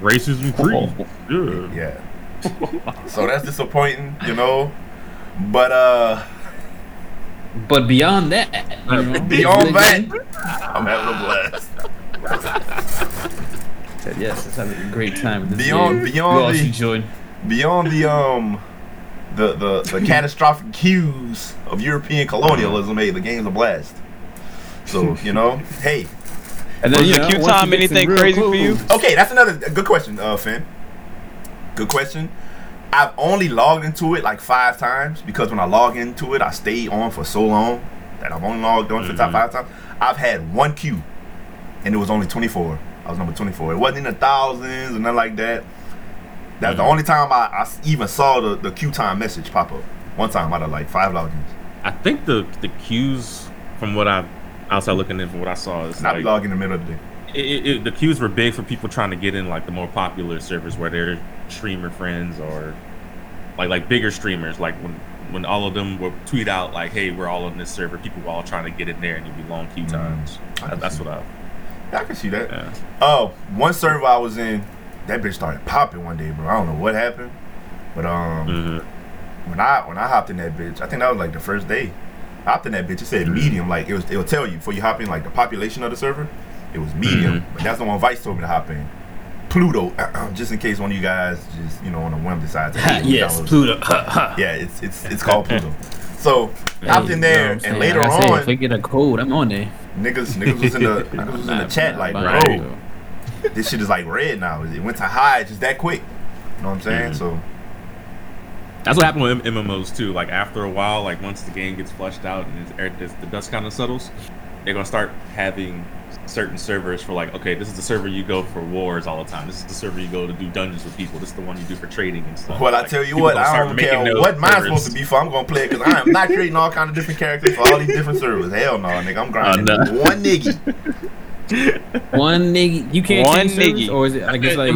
C: Racism free. Yeah.
B: Yeah. so that's disappointing, you know. But uh,
D: But beyond that, you know,
B: beyond that, I'm having a blast.
D: Yes, it's having a great time. with this
B: Beyond-
D: year.
B: beyond
D: you all
B: the-
D: should join.
B: beyond the um the the, the catastrophic cues of European colonialism, hey, the game's a blast. So you know, hey,
D: And
A: Was
D: you
A: the
D: know,
A: queue
D: once you
A: time anything
D: real
A: crazy for you?
B: okay, that's another good question, uh, Finn. Good question. I've only logged into it like five times because when I log into it, I stay on for so long that I've only logged on for the top
C: Mhm.
B: five times. I've had one queue, and it was only twenty four. I was number twenty four. It wasn't in the thousands and nothing like that. That's the
C: Mhm.
B: only time I even saw the, the queue time message pop up. One time out of like five logins.
C: I think the the queues from what I outside looking in from what I saw is
B: And I
C: like
B: log in the middle of the day.
C: It, it, the queues were big for people trying to get in like the more popular servers where they're streamer friends or like like bigger streamers like when when all of them would tweet out like hey we're all on this server people were all trying to get in there and it'd be long queue
B: Mhm.
C: times That- that's what I
B: Yeah, I can see that.
C: yeah.
B: Oh, one server I was in, that bitch started popping one day, bro. I don't know what happened, but um,
C: Mhm.
B: when I when I hopped in that bitch, I think that was like the first day. I hopped in that bitch. It said medium, like it was. It'll tell you before you hop in, like the population of the server. It was medium,
C: Mhm.
B: but that's the one Vice told me to hop in. Pluto, just in case one of you guys just you know on a whim decides. to
D: Ha,
B: hey, we
D: yes,
B: download-
D: Pluto. Ha, ha.
B: Yeah, it's it's it's called Pluto. So hopped
D: Hey,
B: in
D: you know
B: there, and later
D: Like I said,
B: on,
D: if we get a code, I'm on there.
B: niggas niggas was in the niggas was in the
D: Nah,
B: chat
D: nah,
B: like,
D: nah,
C: right.
B: bro, this shit is like red now. It went to high just that quick. You know what I'm saying?
C: Mhm.
B: So
C: That's what happened with MMOs too. Like after a while, like once the game gets flushed out and it's, this- the dust kind of settles, they're gonna start having certain servers for like, okay, this is the server you go for wars all the time. This is the server you go to do dungeons with people. This is the one you do for trading and stuff.
B: Well, I tell you what, I don't care what mine's
C: servers.
B: supposed to be for. I'm gonna play it because I am not creating all kind of different characters for all these different servers. Hell no, nigga. I'm grinding
C: Oh, no.
B: one nigga.
D: One nigga, you can't
A: One
D: change servers,
A: nigga.
D: or is it? I guess like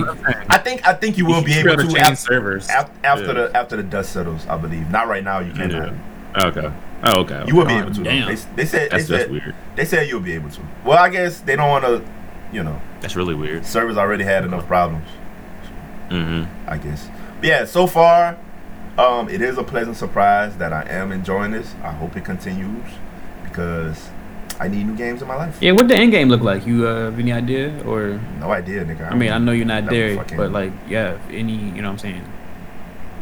B: I think I think you will be able to
C: change
B: after,
C: servers
B: af- after
C: Yeah.
B: the after the dust settles. I believe. Not right now. You cannot.
C: Yeah. Okay. Oh, okay.
B: You will be able to.
D: damn.
B: They, they said
C: That's
B: they
C: that's
B: said
C: weird.
B: they said you'll be able to. Well, I guess they don't want to. You know,
C: That's really weird.
B: servers already had enough problems.
C: Mm-hmm.
B: I guess. But yeah, so far, um, it is a pleasant surprise that I am enjoying this. I hope it continues because I need new games in my life.
D: yeah. What the end game look like? You uh, have any idea? Or
B: No idea, nigga.
D: I mean, I know you're not
B: Never
D: there, but like, yeah, any, you know what I'm saying?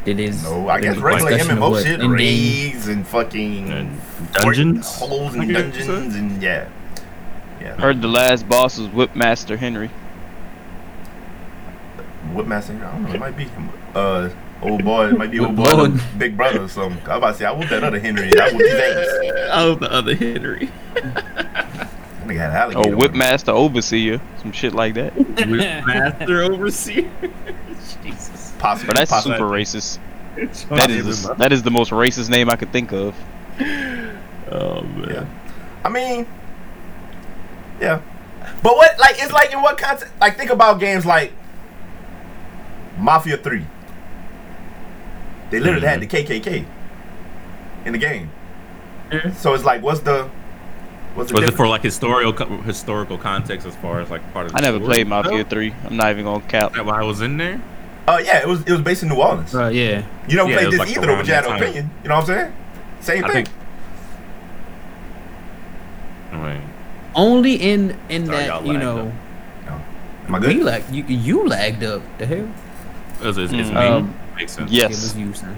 D: It is.
B: No, I guess regular MMO shit,
D: in
B: raids and fucking
C: And dungeons?
B: holes and
C: guess,
B: dungeons and yeah, yeah.
A: Heard the last boss was Whipmaster Henry.
B: Whipmaster, Henry, I don't know. It might be uh old boy. It might be old boy,
D: Whip
B: big brother or something. I was about to say I whooped that other Henry. I whooped his ass.
C: Oh, the other Henry.
B: That nigga had alligator. with.
A: Whipmaster Overseer. Some shit like that.
C: Master overseer. Jesus.
B: Possibly,
A: But that's
B: possibly.
A: super racist. That is the, that is the most racist name I could think of.
C: Oh man.
B: Yeah. I mean, yeah. But what, like, it's like in what context? Like, think about games like Mafia 3. They literally had the KKK in the game.
D: Mhm.
B: So it's like, what's the. What's the
C: Was it for like historical historical context as far as like part of? The
A: I never
C: story?
A: played Mafia
C: Oh,
A: 3. I'm not even gonna count.
C: is that why I was in there?
B: Uh, yeah, it was it was based in New Orleans.
D: Uh, yeah.
B: You never
C: Yeah, it
B: played
C: was
B: this
C: like
B: either, though, but you had an opinion. You know what I'm saying? Same
C: I
B: thing.
C: think
D: only in in
C: Sorry,
D: that
C: y'all
D: you
C: lagged
D: know
B: Am I
D: we
B: good?
D: lag you you lagged up the hell.
C: It's, it's, it's
A: Mm.
C: me.
D: Um,
C: Makes sense.
A: Yes.
D: It was you, son.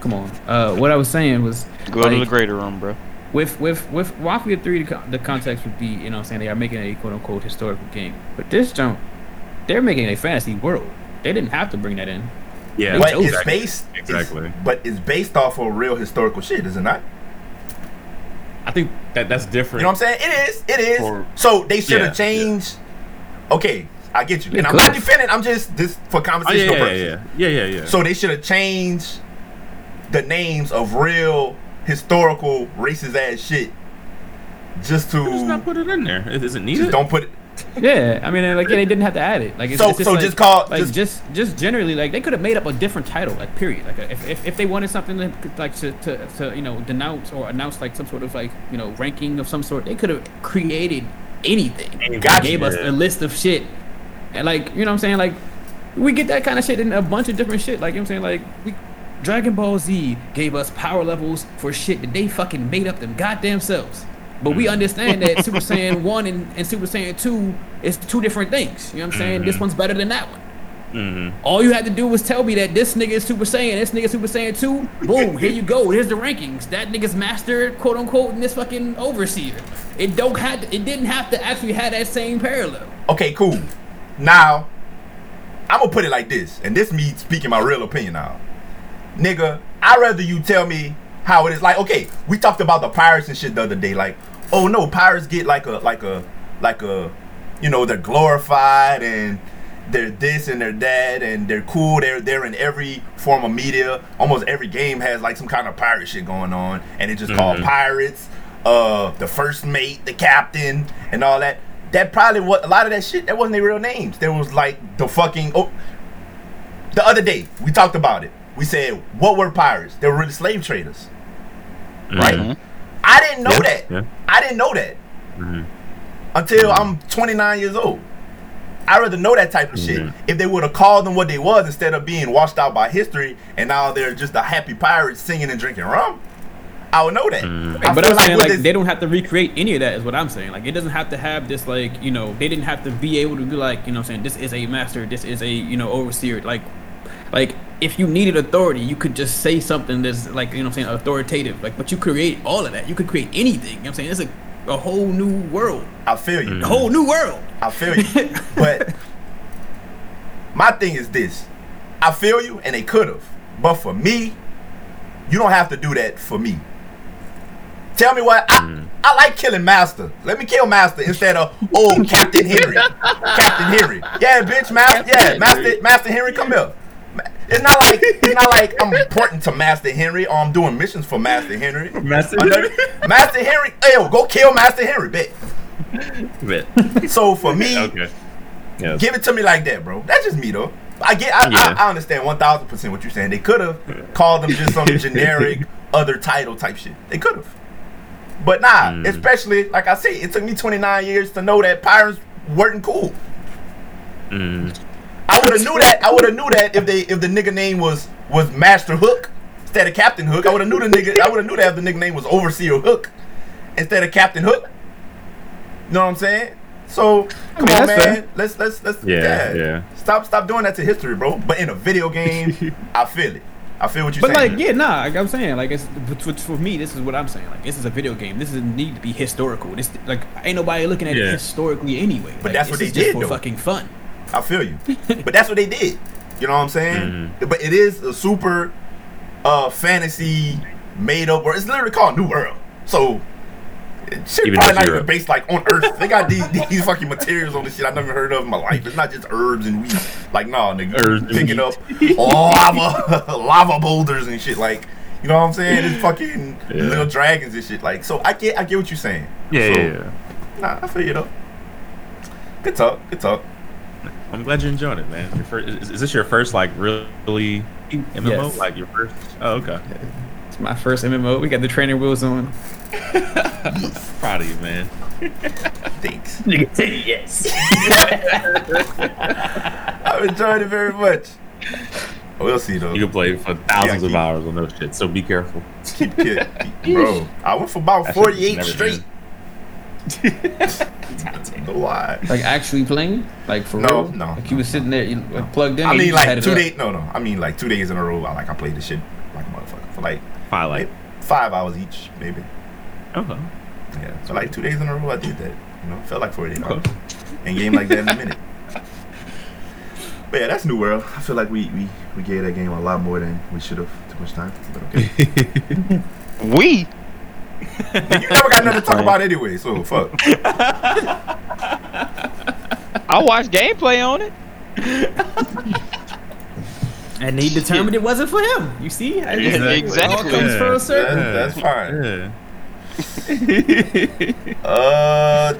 D: Come on. Uh, what I was saying was
A: Go to the greater room, bro.
D: with with with Mafia Three, the, con- the context would be, you know, what I'm saying they are making a quote unquote historical game, but this don't. they're making a fantasy world. They didn't have to bring that in.
C: Yeah.
D: They
B: But it's
D: that.
B: based it's-
C: Exactly.
B: but it's based off of real historical shit, is it not?
C: I think that that's different.
B: You know what I'm saying? It is. It is.
C: For-
B: so they should
C: Yeah,
B: have changed. Okay, I get you.
D: They
B: and I'm not defending. I'm just this for
C: Oh, yeah, yeah,
B: purposes.
C: yeah, yeah, yeah, yeah.
B: So they should have changed the names of real historical racist ass shit just to
C: just not put it in there. Is, is it needed?
B: just don't put it.
D: Yeah, I mean, like yeah, they didn't have to add it. Like it's,
B: So-
D: it's
B: so
D: like,
B: just call-
D: like
B: just-
D: just just generally like they could have made up a different title. Like period. Like if, if, if they wanted something to, like to, to to you know denounce or announce like some sort of like you know ranking of some sort, they could have created anything.
B: And Gotcha.
D: Gave us a list of shit, and like you know what I'm saying like we get that kind of shit in a bunch of different shit. Like you know what I'm saying like we. Dragon Ball Z gave us power levels for shit that they fucking made up them goddamn selves. But we understand that Super Saiyan 1 and, and Super Saiyan 2 is two different things. You know what I'm saying? This one's better than that one.
C: Mhm.
D: All you had to do was tell me that this nigga is Super Saiyan, this nigga is Super Saiyan 2. Boom, here you go. Here's the rankings. That nigga's master, quote unquote, in this fucking overseer. It don't have to, it didn't have to actually have that same parallel.
B: Okay, cool. Now, I'm gonna put it like this, and this me speaking my real opinion now. Nigga, I'd rather you tell me how it is. Like, okay, we talked about the pirates and shit the other day. Like, oh no, pirates get like a like a like a you know, they're glorified and they're this and they're that and they're cool. They're they're in every form of media. Almost every game has like some kind of pirate shit going on, and it's just called
C: Mhm.
B: pirates. Uh, the first mate, the captain, and all that. That probably what a lot of that shit. That wasn't their real names. There was like the fucking. Oh, the other day we talked about it. We said what were pirates? They were really slave traders. Right?
C: Mhm.
B: I didn't know
C: Yeah,
B: that.
C: yeah.
B: I didn't know that
C: Mhm.
B: until I'm 29 years old. I'd rather know that type of shit.
C: Mhm.
B: If they would have called them what they was instead of being washed out by history and now they're just a happy pirate singing and drinking rum, I would know that.
C: Mhm.
D: But I'm saying like
B: this-
D: they don't have to recreate any of that is what I'm saying. Like it doesn't have to have this like, you know, they didn't have to be able to be like, you know what I'm saying, this is a master, this is a, you know, overseer. Like like if you needed authority, you could just say something that's like, you know what I'm saying, authoritative. Like but you create all of that. You could create anything. You know what I'm saying? It's a a whole new world.
B: I feel you.
D: A whole new world.
B: I feel you. but my thing is this. I feel you and they could have. But for me, you don't have to do that for me. Tell me what I, mm. I like killing Master. Let me kill Master instead of oh Captain Henry. Captain Henry. Yeah, bitch, Master. Yeah, Master Master Henry, come here. It's not like it's not like I'm important to Master Henry or I'm doing missions for Master Henry.
C: Master
B: Under- Master Henry, yo, go kill Master Henry, bet.
C: Bet.
B: So for me,
C: okay. Yes.
B: Give it to me like that, bro. That's just me though. I get, I,
C: Yeah.
B: I, I understand one thousand percent what you're saying. They could have called them just some generic other title type shit. They could have, but nah.
C: Mm.
B: Especially like I say, it took me 29 years to know that pirates weren't cool.
C: Mm.
B: I would have knew that. I would have knew that if they if the nigga name was was Master Hook instead of Captain Hook. I would have knew the nigga. I would have knew that if the nigga name was Overseer Hook instead of Captain Hook. You know what I'm saying? So come
D: mean,
B: on, man.
D: fair.
B: Let's let's let's
C: Yeah, yeah.
B: Stop stop doing that to history, bro. But in a video game, I feel it. I feel what you're
D: But
B: saying.
D: like, yeah, nah. Like I'm saying, like it's for, for me. This is what I'm saying. Like this is a video game. This is need to be historical. This like ain't nobody looking at
C: Yeah.
D: it historically anyway.
B: But
D: Like,
B: that's
D: this
B: what
D: is
B: they
D: just
B: did,
D: for
B: though.
D: fucking fun.
B: I feel you. but that's what they did. You know what I'm saying?
C: Mm-hmm.
B: But it is a super uh fantasy made up world. It's literally called New World. So it shit
C: Even
B: probably not
C: it's
B: even based like on Earth. They got these, these fucking materials on this shit I never heard of in my life. It's not just herbs and wheat. Like nah, nigga,
C: Herbs
B: picking up lava, lava boulders and shit. Like you know what I'm saying? It's fucking
C: Yeah.
B: little dragons and shit. Like so, I get I get what you're saying.
C: Yeah,
B: So,
C: yeah, yeah.
B: Nah, I feel you though. Good talk. Good talk.
C: I'm glad you enjoyed it, man. Your first, is, is this your first like really MMO?
D: Yes.
C: Like your first? Oh, okay.
D: It's my first MMO. We got the trainer wheels on.
C: Proud of you, man.
B: Thanks.
D: Nigga say yes.
B: I've enjoyed it very much. We'll see though.
C: You can play for thousands
B: Yeah,
C: of hours on those shit. So be careful.
B: Keep kid, bro. I went for about 48 straight.
C: ends.
B: No lie.
D: Like actually playing? Like for
B: No,
D: real?
B: no,
D: Like you was sitting there, you know, like, plugged in.
B: I mean, like two days. No, no. I mean, like two days in a row. I like I played the shit like a motherfucker for like
C: Probably like,
B: like five hours each, maybe.
C: okay.
B: Yeah. So like two days in a row, I did that. You know, felt like 48 hours.
C: Okay.
B: And game like that in a minute. But yeah, that's New World. I feel like we we, we gave that game a lot more than we should have. Too much time. But okay.
A: We
B: And you never got nothing to talk about anyway, so fuck.
A: I watched gameplay on it.
D: And he determined it wasn't for him. You see? I just-
A: Exactly.
D: It all comes
A: Exactly.
D: full circle.
B: That- that's fine.
C: Yeah.
B: Uh,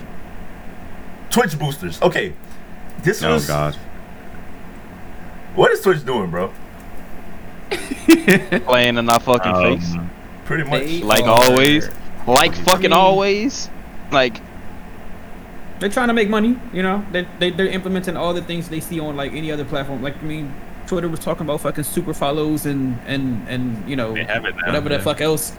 B: Twitch boosters. Okay, this
C: Oh
B: was.
C: Oh God.
B: What is Twitch doing, bro?
A: Playing in our fucking
C: Um,
A: face.
B: Pretty much.
D: They
A: Like
D: are-
A: always. Like fucking always. Like
D: They're trying to make money, you know. They they they're implementing all the things they see on like any other platform. Like I mean, Twitter was talking about fucking super follows and and and you know
C: They have it now,
D: whatever the fuck else.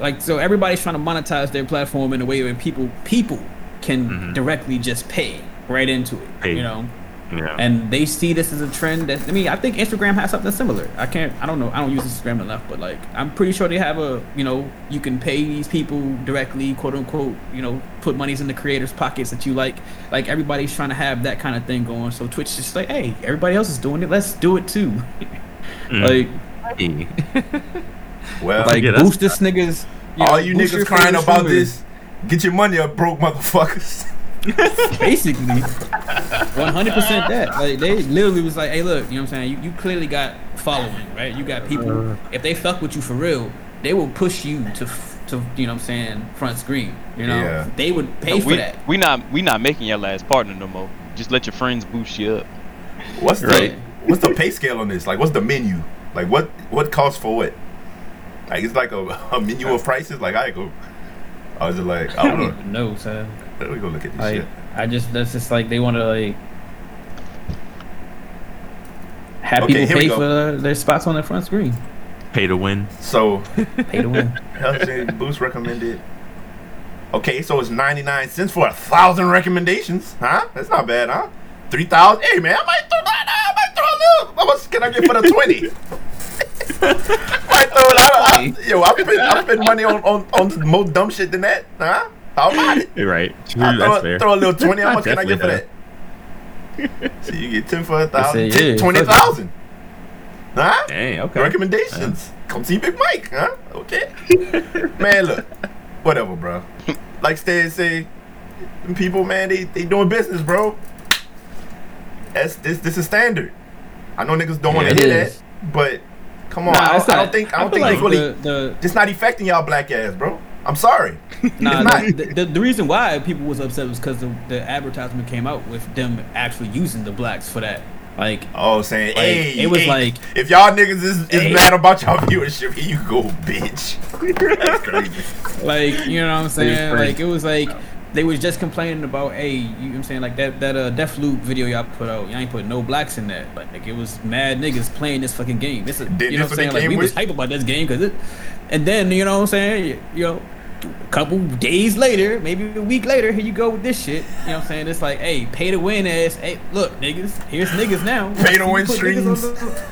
D: Like so, everybody's trying to monetize their platform in a way where people people can
C: Mhm.
D: directly just pay right into it.
C: Pay.
D: You know.
C: Yeah.
D: and they see this as a trend that I mean I think Instagram has something similar. I can't I don't know I don't use Instagram enough, but like I'm pretty sure they have a you know you can pay these people directly quote unquote you know put monies in the creators pockets that you like like everybody's trying to have that kind of thing going. So Twitch is just like hey everybody else is doing it let's do it too.
C: Mm.
D: like
B: Well,
D: like
C: yeah,
D: boost this niggas.
B: all
D: know,
B: you niggas
D: your
B: crying about
D: streamers.
B: this, get your money up, broke motherfuckers.
D: basically 100% that like they literally was like hey look you know what i'm saying you, you clearly got following right you got people uh-huh. if they fuck with you for real they will push you to f- to you know what i'm saying front screen you know
B: Yeah.
D: they would pay for
A: we,
D: that
A: we not we not making your last partner no more. Just let your friends boost you up.
B: What's the what's the pay scale on this? Like, what's the menu? Like, what what costs for what? Like, it's like a, a menu of prices. Like, I go. I was just like, I
D: i
B: don't
D: don't
B: know.
D: even know son
B: Let me go look at this
D: like
B: shit.
D: i just that's just like they want to like have
B: Okay, here
D: people pay for their spots on the front screen
C: Pay to win.
B: So,
D: pay to win
B: Boost recommended. Okay, so it's 99 cents for a thousand recommendations, huh? That's not bad, huh? 3,000. Hey, man, I might throw that. I might throw a little. How much can I get for the 20? might throw it out. I, yo, I spend, I spend money on, on, on more dumb shit than that, huh? How about it?
C: You're right. True,
B: I
C: that's
B: throw,
C: fair.
B: throw a little 20. How much can I get for that? So you get 10 for a thousand,
D: yeah,
B: 20,000. Huh?
C: Dang. Okay.
B: Recommendations. Come see Big Mike, huh? Okay. man, look. Whatever, bro. Like Stan say, people, man, they, they doing business, bro. That's this this is standard. I know niggas don't want to hear
D: is.
B: that, but come on,
D: Nah,
B: I, don't,
D: it's
B: I don't think I don't
D: feel
B: think it's really
D: the, the
B: it's not affecting y'all black ass, bro. I'm sorry.
D: Nah, the, the, the reason why people was upset was because the, the advertisement came out with them actually using the blacks for that. Like,
B: Oh, saying,
D: Like,
B: hey,
D: it was
B: hey,
D: like-
B: if y'all niggas is, is
D: Hey.
B: mad about y'all viewership, here you go, bitch. That's crazy.
D: like you know what I'm saying?
C: pretty-
D: Like it was like they was just complaining about, hey, you know what I'm saying? Like that that uh, Deathloop video y'all put out, y'all ain't put no blacks in that. Like, like, it was mad niggas playing this fucking game. This is, you know what I'm saying? Like we
B: came
D: was hype about this game because it, and then you know what I'm saying? You know. A couple days later, maybe a week later, here you go with this shit. You know what I'm saying? It's like, hey, pay to win ass. Hey, look, niggas, here's niggas now.
B: Pay to win
D: Put niggas on
B: streams.
D: the-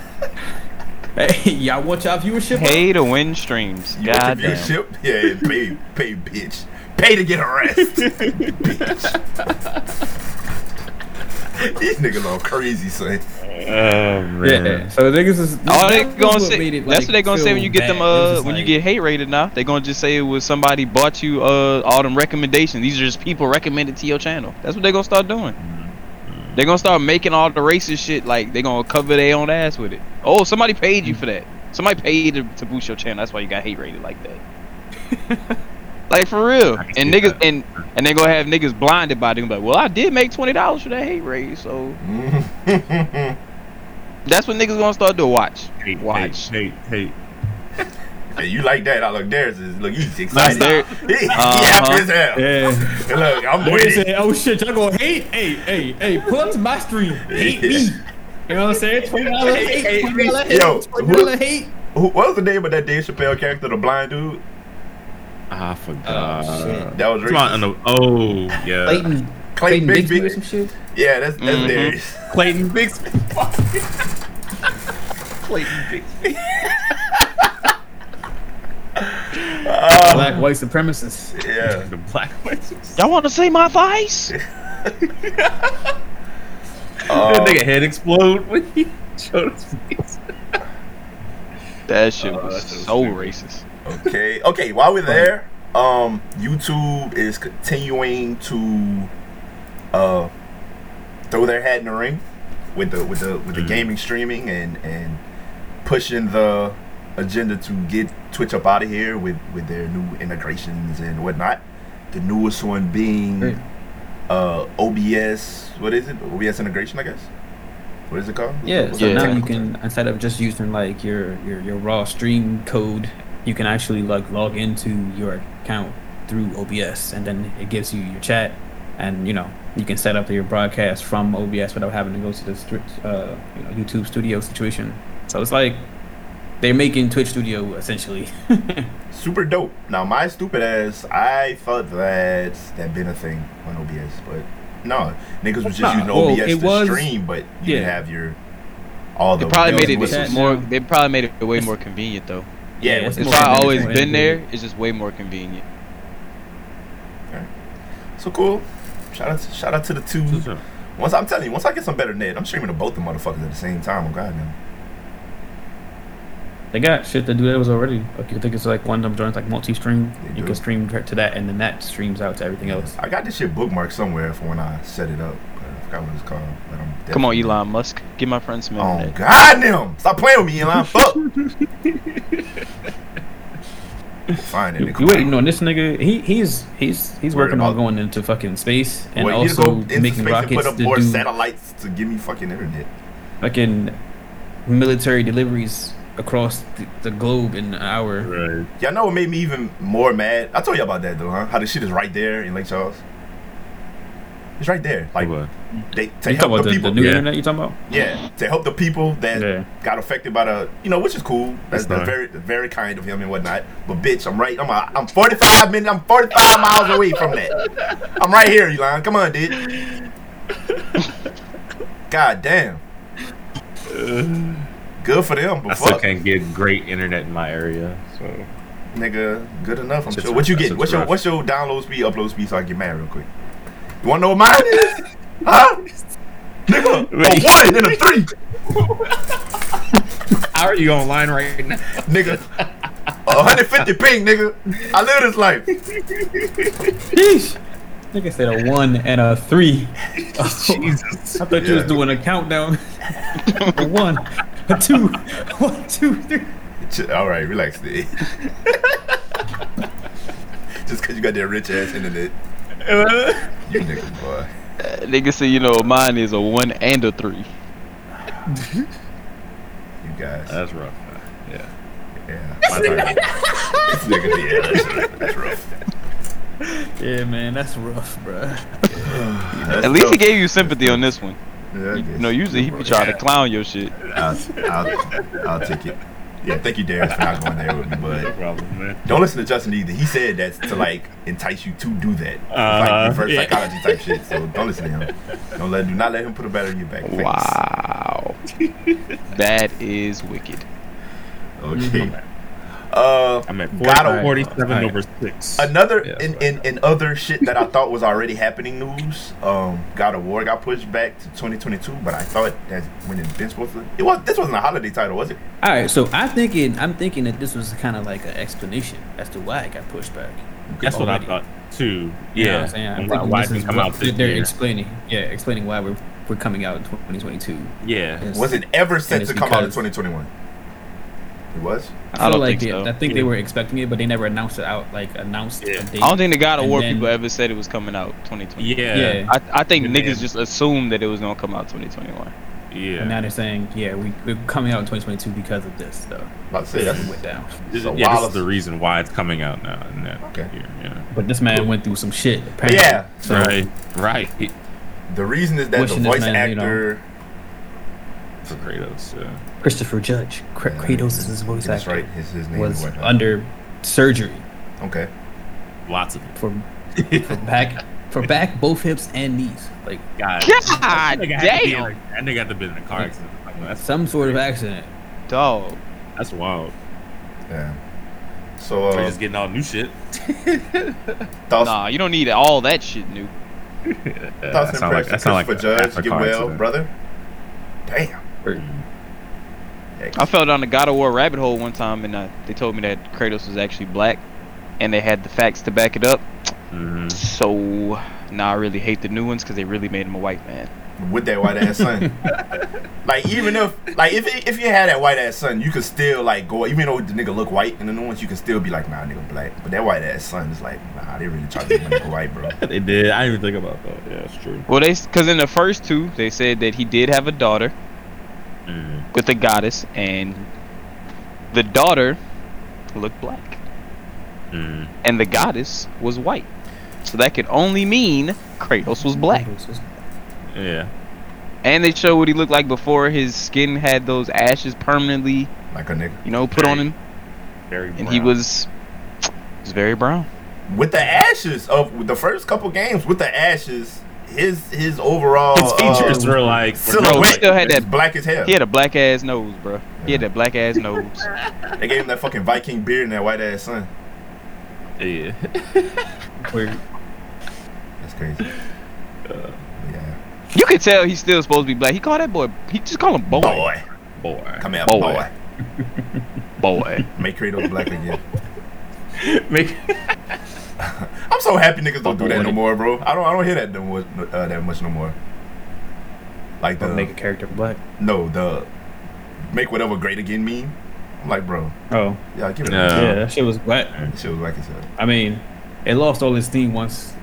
D: Hey, y'all want y'all viewership? up?
A: Pay to win streams.
B: You want
A: God
B: the
A: damn.
B: viewership? Yeah, pay, pay, bitch. Pay to get harassed. bitch. These niggas all crazy, son.
C: Oh man.
D: Yeah. So niggas is.
A: All they gonna say.
D: made it,
A: that's what they gonna say when you get them.
D: bad. It
A: Uh,
D: just
A: when you get hate rated now, they gonna just say it was somebody bought you uh all them recommendations. These are just people recommended to your channel. That's what they gonna start doing. They gonna start making all the racist shit like they gonna cover their own ass with it. Oh, somebody paid you for that. Somebody paid to, to boost your channel. That's why you got hate rated like that. like for real. And niggas
C: that.
A: and and they gonna have niggas blinded by them. Like, well, I did make twenty dollars for that hate raid, so that's what niggas gonna start to watch.
C: Hate,
A: Watch.
C: hate, hate, hate.
B: Hey, you like that? I look, there's is look, he's excited.
A: there-
B: He, he
A: Uh-huh.
B: happy as hell.
D: Yeah.
B: And look, I'm
D: They
B: with it.
D: say, oh shit, y'all gonna hate? Hey, hey, hey, pull up to my stream. Hate me. You know what I'm saying? Twenty dollar
B: Hate-
D: hate,
B: hate
D: twenty
B: me.
D: hate,
B: Yo,
D: twenty dollar hate.
B: Who, what was the name of that Dave Chappelle character, the blind dude?
C: I forgot.
D: Oh, shit.
B: That was
C: Come on,
B: racist.
C: Oh yeah.
D: Clayton,
B: Clayton
D: Clayton Bigsby
B: Bigsby.
D: or some shit.
B: Yeah, that's that's
A: Mhm.
B: Darius.
C: Clayton Bigsby. Clayton Bigsby.
D: Black white supremacists.
B: Yeah.
C: The black whites.
A: Y'all want to see my face?
C: that
B: Uh,
C: nigga head explode when he showed his face.
A: That shit
C: Oh,
A: was
C: that's so
A: so racist.
B: Okay. Okay. While we're there, um, YouTube is continuing to uh throw their hat in the ring with the with the with the
C: Mhm.
B: gaming streaming and and pushing the agenda to get Twitch up out of here with with their new integrations and whatnot. The newest one being
D: Great.
B: uh OBS. What is it? OBS integration, I guess. What is it called?
D: Yeah,
B: What's
D: so now you
B: technical
D: can instead of just using like your, your your raw stream code, you can actually like log into your account through OBS, and then it gives you your chat, and you know you can set up your broadcast from OBS without having to go to the strict, uh, you know YouTube Studio situation. So it's like they're making Twitch Studio essentially.
B: super dope. Now my stupid ass, I thought that that been a thing on OBS, but no, niggas was just
D: Nah,
B: using
D: well,
B: OBS
D: it
B: to
D: was-
B: stream, but you
D: yeah.
B: can have your all the
A: They probably made it more. They probably made it way more convenient though.
B: Yeah,
D: Yeah,
B: it's,
A: It's
D: more
A: probably
D: convenient
A: always been there. It's just way more convenient. Alright.
B: So cool. Shout out, to, shout out to the two. Once I'm telling you, once I get some better net, I'm streaming to both the motherfuckers at the same time. Oh god, now.
D: They got shit to do that was already. Like, I think it's like one of them joins like multi-stream.
B: They
D: You
B: do.
D: can stream to that, and then that streams out to everything else.
B: I got this shit bookmarked somewhere for when I set it up. But forgot what it's called. But I'm
A: Come on, Elon Musk. Give my friend some
B: Oh
A: internet.
B: god, damn! Stop playing with me, Elon. Fuck. Fine,
D: You,
B: and
D: you waiting on this nigga? He he's he's he's
B: Worried
D: working on going into fucking space and
B: Well, you need to
D: also
B: go
D: making
B: space and
D: rockets
B: put up
D: to
B: more
D: do
B: satellites to give me fucking internet.
D: fucking military deliveries across the, the globe in an hour.
C: Right.
B: Y'all know what made me even more mad? I told you about that though, huh? How the shit is right there in Lake Charles. It's right there. Like
C: What?
B: they to
D: You
B: help
D: about
B: the
D: the,
B: people.
D: the new
C: Yeah.
D: internet? You talking about?
B: yeah, to help the people that
D: Yeah.
B: got affected by the, you know, which is cool. That's,
C: That's
B: that's
C: nice.
B: very, very kind of him and whatnot. But bitch, I'm right. I'm a, I'm 45 minutes. I'm 45 miles away from that. I'm right here, Elon. Come on, dude. God damn. Good for them, But I
C: still
B: fuck,
C: can't get great internet in my area, so
B: nigga. Good enough. I'm
C: Shit's
B: sure. What you
C: rough.
B: get?
C: Shit's
B: What's your
C: rough.
B: What's your download speed, upload speed, so I can get mad real quick? You wanna know what mine is? Huh? Nigga, a one and a three.
C: how are you online right now?
B: nigga. 150 ping, nigga. I live this life.
D: Yeesh. Nigga said a one and a three.
C: Jesus.
D: I thought you was doing a countdown. a one, a two, one, two, three.
B: All right, relax, dude. Just because you got that rich ass internet, you nigga boy.
A: Uh, Nigga say, you know, mine is a one and a three.
B: You guys.
C: That's rough. man. Yeah.
B: yeah. My turn. this nigga, yeah, that's, that's rough.
D: Yeah, man, that's rough, bruh.
B: That's
A: At least he gave you sympathy on this one.
B: Yeah,
A: You
B: guess.
A: know, usually he be trying to clown your shit.
B: I'll, I'll, I'll take it. Yeah, thank you, Darius, for not going there with me,
C: No
B: but
C: problem, man.
B: don't listen to Justin either. He said that's to like entice you to do that,
C: Uh-huh,
B: like reverse
C: yeah.
B: psychology type shit. So don't listen to him. Don't let, do not let him put a battery in your back.
A: Wow. that is wicked.
B: Okay. Uh,
C: I'm at
B: God of-
C: 47
D: Alright.
C: over 6.
B: Another
C: Yeah,
B: in,
C: right.
B: in, in other shit that I thought was already happening news, um, God of War got pushed back to 2022, but I thought that when it been supposed to, it was this wasn't a holiday title, was it?
D: All right, so I'm thinking, I'm thinking that this was kind of like an explanation as to why it got pushed back.
C: That's what I
D: already.
C: thought, too.
D: You know
C: Yeah.
D: I'm saying?
C: I'm
D: I'm
C: thinking
D: thinking
C: why it didn't
D: is
C: come
D: what
C: out this
D: they're
C: year.
D: explaining. Yeah, explaining why we're we're coming out in 2022.
C: Yeah.
D: Yes.
B: Was it ever set to come out in 2021? It was.
D: I
A: I
D: feel
A: don't
D: like
A: think
D: it,
A: so.
D: I think they were expecting it, but they never announced it out. Like announced
C: Yeah.
D: a date.
A: I don't think the God of
D: And
A: War
D: then-
A: people ever said it was coming out 2020.
C: Yeah.
D: Yeah.
A: I, I think
C: And
A: niggas
C: then-
A: just assumed that it was gonna come out 2021.
C: Yeah.
D: And now they're saying, yeah, we, we're coming out in 2022 because of this, though.
B: About to say
D: That's
B: that's
D: went down.
C: This-
B: So
C: yeah, this is the reason why it's coming out now. In that
B: Okay.
C: year, yeah.
D: But this man went through some shit. Apparently.
B: yeah.
D: So
C: right. Right.
B: The reason is that
D: Wishing
B: the
D: this
B: voice
D: man, you know-
B: actor.
C: For Kratos. Yeah.
D: Christopher Judge, Kra-
B: Yeah.
D: Kratos is his voice actor.
B: That's
D: actor.
B: right. His his name
D: Was
B: is what?
D: under surgery.
B: Okay.
C: Lots of it.
D: for for back for back, both hips and knees. Like
C: God,
A: God
C: that nigga had to be in
A: damn.
C: a- That nigga had to be in a car accident. Like, that's
D: some sort of accident.
A: Dog.
C: that's wild.
B: Yeah. So
C: We're
B: uh,
C: just getting all new shit.
B: thoughts,
A: Nah, you don't need all that shit new.
B: thoughts and
C: sound like-
B: impressions.
C: that sound like
B: Christopher
C: a-
B: Judge, get well,
C: accident.
B: brother. Damn.
A: I fell down the God of War rabbit hole one time, and uh, they told me that Kratos was actually black, and they had the facts to back it up.
C: Mhm.
A: So now I really hate the new ones because they really made him a white man.
B: with that white ass son. like even if like if if you had that white ass son, you could still like go even though the nigga look white in the new ones, you could still be like, nah, nigga black. But that white ass son is like, nah, they really try to make my nigga white, bro.
C: They did. I didn't even think about that. Yeah, that's true.
A: Well, they because in the first two they said that he did have a daughter
C: Mm.
A: with the goddess, and the daughter looked black,
C: Mm.
A: and the goddess was white. So that could only mean Kratos was black.
C: Yeah.
A: And they show what he looked like before his skin had those ashes permanently,
B: Like a nigga.
A: you know, put on him,
C: Very.
A: and he
C: brown.
A: was was very brown.
B: With the ashes of the first couple games, with the ashes, his his overall
C: His features
B: uh,
C: were like
B: silhouette
A: he still had that-
B: black as hell.
A: He had a black ass nose, bro. He had that black ass nose.
B: They gave him that fucking Viking beard and that white ass son.
C: Yeah.
D: Weird.
B: That's crazy.
C: Uh,
B: yeah.
A: You could tell he's still supposed to be black. He called that boy. He just called him boy.
B: Boy,
C: boy.
B: come here,
A: Boy.
B: boy.
A: Boy.
B: Make Kratos black again.
C: Make.
B: I'm so happy niggas don't do that no more, bro. I don't I don't hear that no more, uh, that much no more. Like the
D: make a character black.
B: no the make whatever great again meme. I'm like, bro,
D: Oh,
B: yeah, give it.
C: No.
B: up.
D: yeah, that shit was black.
B: That shit was whack as hell.
D: I mean, it lost all its steam once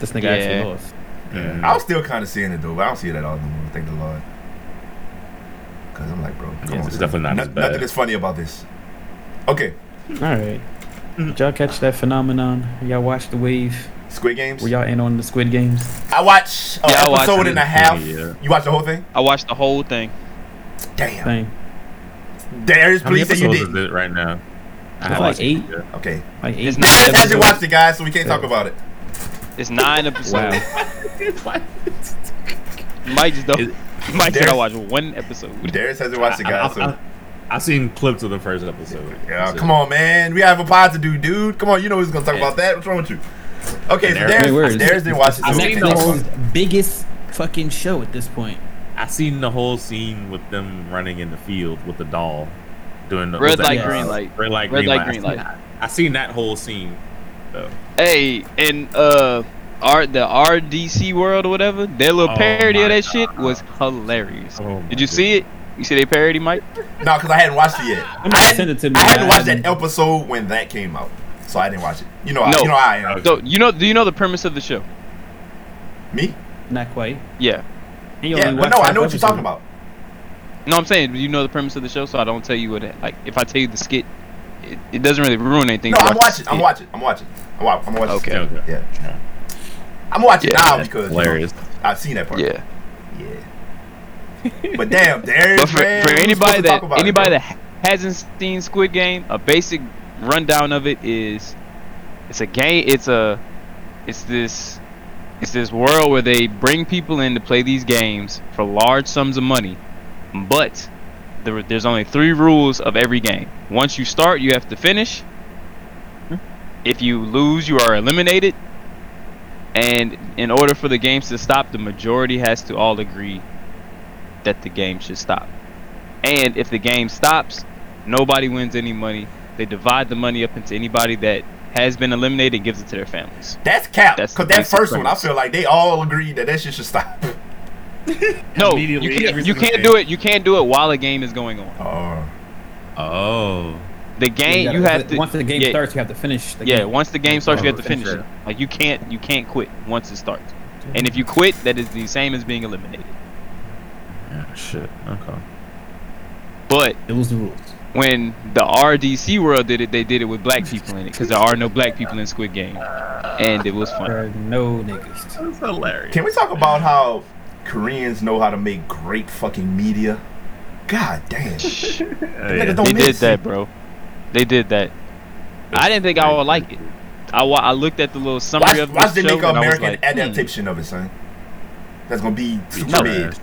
D: this nigga
A: Yeah.
D: actually lost.
C: Mhm.
B: I was still kind of seeing it though, but I don't see it at all no more. Thank the Lord. Cause I'm like, bro, come
C: Yeah,
B: on,
C: it's definitely not
B: No-
C: as bad.
B: Nothing is funny about this. Okay,
D: All right. Did y'all catch that phenomenon? Y'all watch the wave?
B: Squid Games.
D: Were y'all in on the Squid Games?
B: I watched an
A: Yeah, I watched
B: episode
A: it.
B: and a half.
C: Yeah.
B: You watched the whole thing?
A: I watched the whole thing.
B: Damn.
D: Thing.
B: Darius,
C: How many
B: please say you
C: episodes
B: did.
C: is it right now? I
D: It's
C: haven't
D: like
C: watched it
D: eight.
B: Okay.
D: Like eight.
A: It's
B: Darius hasn't watched it, guys, so we can't talk about it.
A: It's nine episodes.
D: Wow.
A: Mike just don't. Mike said I
B: There's-
A: watched one episode.
B: Darius hasn't watched it,
C: I,
B: guys.
C: I,
B: So
C: I, I seen clips of the first episode.
B: yeah,
C: That's
B: come on, man. We have a pod to do, dude. Come on, you know who's gonna talk about that. What's wrong with you? Okay, so
C: Darius-
B: Darius,
D: Wait, where is it?
B: Darius didn't watch it.
C: I've seen the whole-
D: biggest fucking show at this point.
C: I seen the whole scene with them running in the field with the doll, doing the
A: Red light,
C: called?
A: green light.
C: red light,
A: Red
C: green
A: light,
C: light.
A: green
C: I seen-
A: light.
C: I seen that whole scene. Though.
A: Hey, and uh, R the RDC world or whatever, their little
C: Oh
A: parody of
C: my
A: that shit was hilarious.
C: Oh
A: Did you see it? You see they parody, Mike?
B: No, because I hadn't watched it yet. I
D: mean,
B: hadn't,
D: send it to me,
B: I hadn't watched that episode when that came out, so I didn't watch it. You know, I,
A: No.
B: you know how I am.
A: So you know, do you know the premise of the show?
B: Me?
D: Not quite.
A: Yeah.
D: You
B: Yeah, but no, I
D: half
B: know what you're talking about.
A: No, I'm saying, do you know the premise of the show? So I don't tell you what. It, like, if I tell you the skit, it, it doesn't really ruin anything.
B: No,
A: to
B: I'm watching. I'm watching. I'm watching. I'm watching. I'm watching.
A: Okay.
C: Okay.
B: Yeah. I'm watching
A: Yeah,
B: now
C: that's
B: because you know. I've seen that part.
A: Yeah.
B: But damn, Darius,
A: But for,
B: man,
A: for anybody that
B: it,
A: anybody
B: bro.
A: that hasn't seen Squid Game, a basic rundown of it is it's a game. It's a it's this it's this world where they bring people in to play these games for large sums of money, but there, there's only three rules of every game. Once you start, you have to finish. Hmm? If you lose, you are eliminated. And in order for the games to stop, the majority has to all agree that the game should stop. And if the game stops, nobody wins any money. They divide the money up into anybody that has been eliminated and gives it to their families.
B: That's cap.
A: That's
B: Because that
A: basic
B: first one, I feel like they all agreed that that shit should stop.
A: No, you can't, you can't do it. You can't do it while a game is going on.
B: Oh.
C: Oh.
A: The game you,
D: gotta-
A: have to
D: Once the game
A: yeah,
D: starts, you have to finish. The
A: Yeah,
D: game.
A: once the game starts, you have to
D: finish
A: finish it.
D: it.
A: Like you can't you can't quit once it starts. And if you quit, that is the same as being eliminated.
C: Yeah, shit. Okay.
A: But
D: It was the rules.
A: when the RDC world did it, they did it with black people in it because there are no black people in Squid Game, and it was fun.
D: There are no niggas.
C: That's hilarious.
B: Can we talk about how Koreans know how to make great fucking media? God damn.
C: Yeah,
B: don't
A: They did that, bro. They did that. I didn't think I would like it. I, wa- I looked at the little summary
B: Watch,
A: of
B: watch
A: the
B: they
A: show
B: make an
A: and I was
B: American
A: like, hmm.
B: adaptation of it, son. That's gonna be super
A: No.
B: big.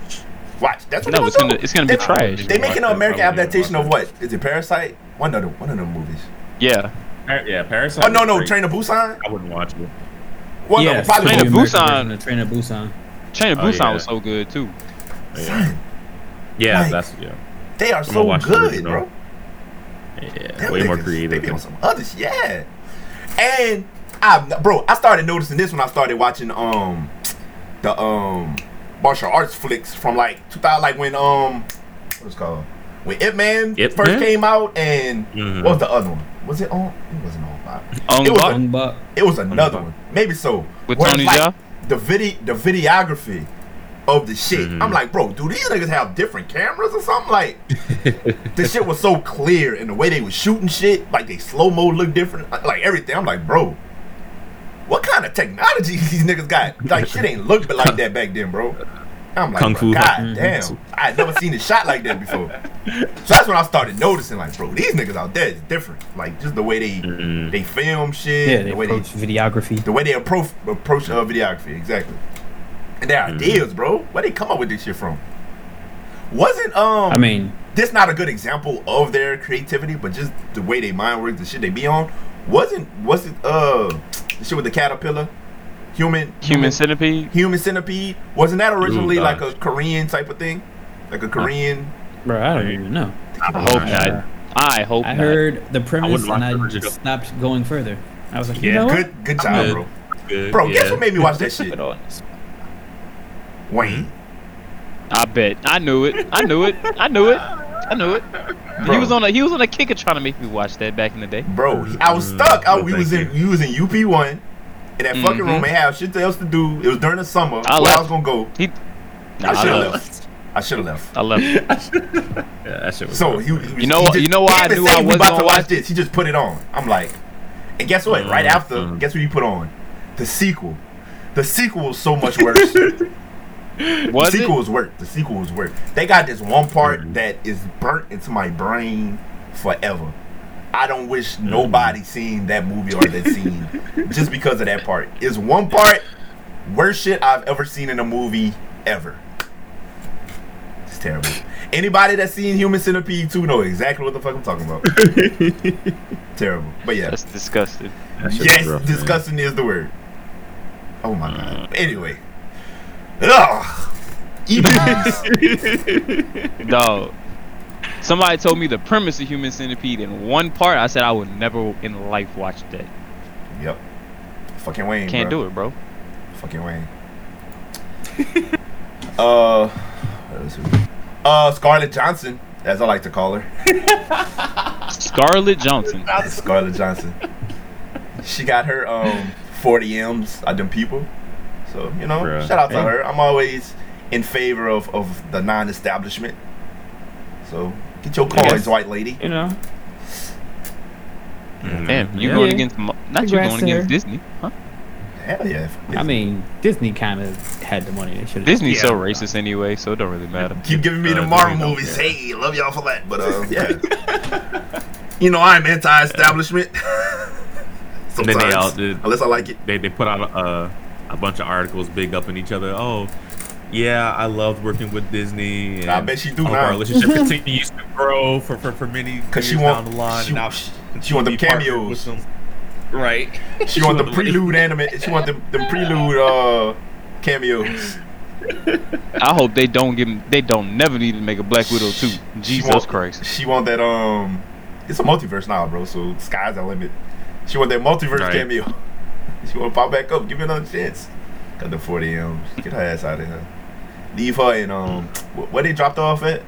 B: Watch. That's what
A: No,
B: they
A: it's
B: gonna
A: gonna
B: do.
A: it's gonna be
B: They-
A: trash.
B: They making an American adaptation of what? Is it Parasite? One of them. One of them movies.
A: Yeah,
C: Par- yeah, Parasite.
B: Oh no, no,
C: great.
B: Train to Busan.
C: I wouldn't watch it.
B: One
D: yeah,
B: of
A: Train to
B: both.
D: the American
A: Busan.
D: version of Train to Busan.
A: Train to
C: Oh,
A: Busan
C: yeah.
A: was so good too.
C: Yeah,
B: Son,
C: yeah
B: Like-
C: that's yeah,
B: they are
C: gonna
B: so good, bro.
C: yeah,
B: Them
C: way more
B: niggas, They
C: creative.
B: be on some other shit. Yeah. And I, bro, I started noticing this when I started watching um the um martial arts flicks from like 2000, like when um what's it called when Ip Man
C: Ip
B: first
C: Man?
B: came out, and
C: Mhm.
B: what was the other one? Was it on? It wasn't on. Bob.
A: Ong
B: It was
A: Bak
B: a- It was another
C: Bak.
B: one, maybe so.
A: with
B: Where
A: Tony
B: like
A: Jaa.
B: The video, the videography of the shit.
C: Mhm.
B: I'm like, bro, do these niggas have different cameras or something? Like, the shit was so clear, and the way they was shooting shit, like they slow mo look different, like everything. I'm like, bro, what kind of technology these niggas got? Like, shit ain't looked like that back then, bro. I'm like,
C: Kung Fu.
B: God damn, I had never seen a shot like that before. So that's when I started noticing, like, bro, these niggas out there is different. Like, just the way they
C: Mhm.
B: they film shit,
D: Yeah, they
B: the way they
D: approach videography.
B: the way they approach approach uh, videography, exactly. And their
C: Mhm.
B: ideas, bro. Where they come up with this shit from? Wasn't um
D: I mean,
B: this not a good example of their creativity, but just the way they mind work, the shit they be on. Wasn't was it uh the shit with the caterpillar, human
A: Human Centipede.
B: human centipede? Wasn't that originally
C: Ooh,
B: like a Korean type of thing, like a Korean?
D: bro, I don't even know.
A: I hope not. I hope
D: I
A: not.
D: heard the premise
C: wouldn't
D: and I
C: the original.
D: just stopped going further. I was like, you
C: Yeah,
D: know?
B: Good good job,
C: Good.
B: bro.
C: Good,
B: Bro,
C: yeah.
B: guess what made me watch that shit?
D: On.
B: Wayne.
A: I bet. I knew it. I knew it. I knew it. I knew it. He was on a he was on a kicker trying to make me watch that back in the day.
B: Bro, I was
C: Mm,
B: stuck. I, we was in we was in UP one in that fucking
A: Mhm.
B: room. Ain't have shit else to do. It was during the summer.
A: I
B: Where I was gonna go.
A: He. Nah,
B: I
A: I,
B: should have
A: left.
B: left. I should have left.
A: I left.
C: Yeah, that shit was
B: So he, he was-
A: You know
B: he
A: what-
B: just-
A: you know why
B: he
A: I knew I wasn't
B: about to watch
A: watch
B: this. He just put it on. I'm like, and guess what? Right
C: Mm,
B: after,
C: mm.
B: guess what he put on? The sequel. The sequel was so much worse.
A: was the
B: sequel
A: it?
B: was worse. The sequel was worse. They got this one part
C: Mhm.
B: that is burnt into my brain forever. I don't wish nobody seen that movie or that scene just because of that part. It's one part worst shit I've ever seen in a movie ever. It's terrible. Anybody that's seen Human Centipede 2 know exactly what the fuck I'm talking about. terrible. But yeah.
A: That's disgusting.
C: That
B: Yes,
C: rough, man.
B: disgusting is the word. Oh my god. Uh. Anyway. Ugh. EBs.
A: Dog. Somebody told me the premise of Human Centipede in one part. I said I would never in life watch that.
B: yep. Fucking Wayne.
A: Can't
B: bro.
A: do it, bro.
B: Fucking Wayne. uh, what else we- uh, Scarlett Johnson, as I like to call her,
A: Scarlett Johnson.
B: Scarlett Johnson. She got her um 40 M's of them people. So you know,
C: Bruh.
B: shout out to
C: Hey.
B: her. I'm always in favor of of the non-establishment. So get your coins,
D: Yes.
B: white lady.
D: You know,
C: Mhm.
A: Damn, you
D: Yeah.
A: going against mo- not you
D: Congrats
A: going against. Disney? Huh?
B: Hell yeah.
D: I mean, Disney kind of had the money. They should have.
A: Disney's so
B: Yeah.
A: racist anyway, so it don't really matter.
B: Keep giving me the
C: Uh,
B: Marvel movies.
C: care.
B: Hey, love y'all for that. But uh, yeah. you know I'm anti-establishment.
C: And then they all did-
B: unless I like it.
C: they they put out a a bunch of articles big up in each other. Oh, yeah, I loved working with Disney. And
B: I bet she do
C: hope
B: now.
C: Our relationship continues to grow for for, for many
B: Cause
C: years
B: she want-
C: down the line.
B: she-
C: and now
B: she- she want them cameos.
C: Right.
B: She want the prelude anime. She want them the prelude uh cameos.
A: I hope they don't give 'em- they don't never need to make a Black Widow too.
B: She
A: Jesus
B: want-
A: Christ.
B: She want that um. It's a multiverse now, bro. So sky's the limit. She want that multiverse
C: Right.
B: cameo. She want to pop back up. Give her another chance. Got the 40 M's. Get her ass out of here. Leave her in um. wh- Where they dropped off at?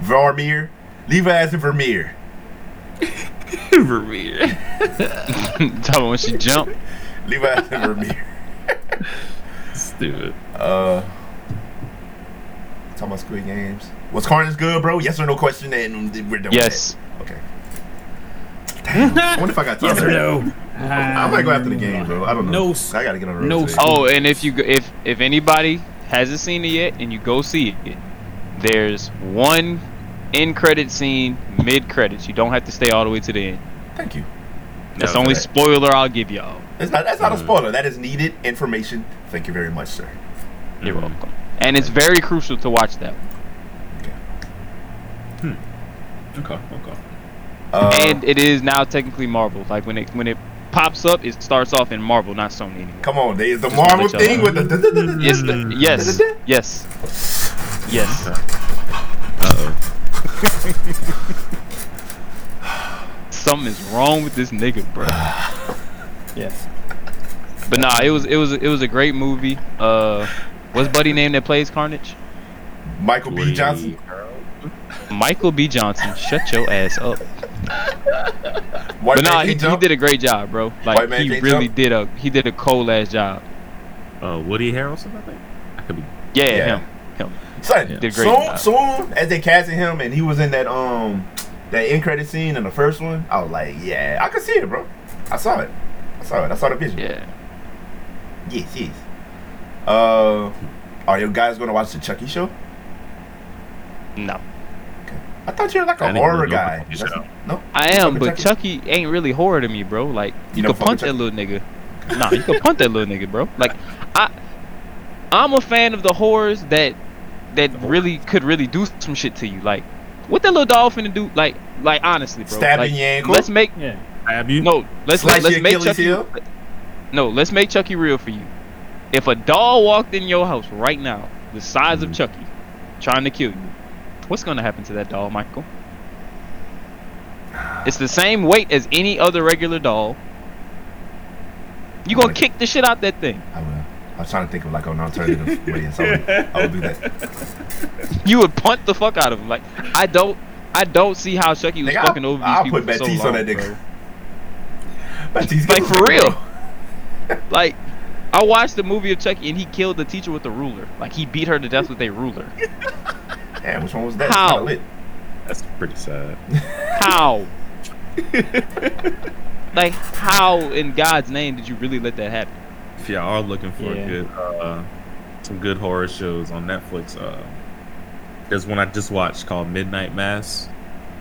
B: Vormir. Leave her ass in Vormir.
C: Vormir.
A: Talking about when she jumped.
B: Leave her ass in Vormir.
C: Stupid.
B: Uh. Talking about Squid Games. Was Carnage good, bro? Yes or no question, and we're done. with
A: Yes.
B: that. Okay. Damn. I wonder if I got time.
D: Yes or no?
B: I might go after the game, bro. I don't know.
D: No s-
B: I gotta get on the road.
D: no
B: today.
A: Oh, and if you if if anybody hasn't seen it yet and you go see it, there's one end credit scene mid credits. You don't have to stay all the way to the end.
B: Thank you.
A: That's the
C: No,
A: only
B: that-
A: spoiler I'll give y'all.
B: It's not, that's not a
C: Mm.
B: spoiler. That is needed information. Thank you very much, sir.
A: You're
C: Mhm.
A: welcome. And it's very crucial to watch that.
C: Okay, okay.
B: Uh,
A: and it is now technically Marvel. Like when it when it pops up, it starts off in Marvel, not Sony anymore.
B: come on, there's the
A: Just
B: Marvel
A: let y'all
B: thing with the.
A: Yes, the, yes, yes, yes.
C: Uh oh.
A: Something is wrong with this nigga, bro.
D: Yes.
A: But nah, it was it was it was a great movie. Uh, what's Buddy name that plays Carnage?
B: Michael B. Johnson.
A: Michael B. Johnson. Shut your ass up.
B: White
A: but nah, he, he did a great job, bro. Like
B: White
A: he really
B: jump?
A: did a he did a cold ass job.
C: Uh, Woody Harrelson, I think. I could be.
A: Yeah,
B: Yeah.
A: him, him.
B: Son,
C: Yeah.
A: Great
B: soon,
A: job.
B: soon as they casted him and he was in that um that end credit scene in the first one, I was like, yeah, I could see it, bro. I saw it. I saw it. I saw the vision.
A: Yeah.
B: Yes, yes. Uh, are you guys gonna watch the Chucky show?
A: No,
B: I thought you were like a horror
C: really
B: guy.
C: about the
B: No,
A: I am, but
B: Chucky?
A: Chucky ain't really horror to me, bro. Like you,
B: don't
A: can
B: fuck
A: punch that little nigga. Nah, you can punch that little nigga, bro. Like I, I'm a fan of the horrors that that really could really do some shit to you. Like what that little dog finna do? Like like honestly, bro.
B: Stabbing
A: like,
B: your ankle?
A: Let's make
D: Yeah.
C: Have you?
A: no. Let's
B: Slice
A: let's make
B: Achilles
A: Chucky.
B: heel?
A: No, let's make Chucky real for you. If a doll walked in your house right now, the size of
C: Mhm.
A: Chucky, trying to kill you, what's gonna happen to that doll, Michael? It's the same weight as any other regular doll. You gonna kick the shit out that thing.
B: I will. I was trying to think of like an alternative way, so I would, I would do that.
A: You would punt the fuck out of him. Like I don't, I don't see how Chucky was
B: I'll-
A: fucking over these
B: I'll
A: people
B: put
A: for so long,
B: on that nigga. But he's
A: Like, for real. Like, I watched the movie of Chucky and he killed the teacher with a ruler. Like he beat her to death with a ruler.
B: Damn, which one was that?
A: How?
B: Kinda lit.
C: That's pretty sad.
A: How? like how in God's name did you really let that happen?
C: If y'all are looking for
D: Yeah.
C: a good, uh, some good horror shows on Netflix, uh, there's one I just watched called Midnight Mass.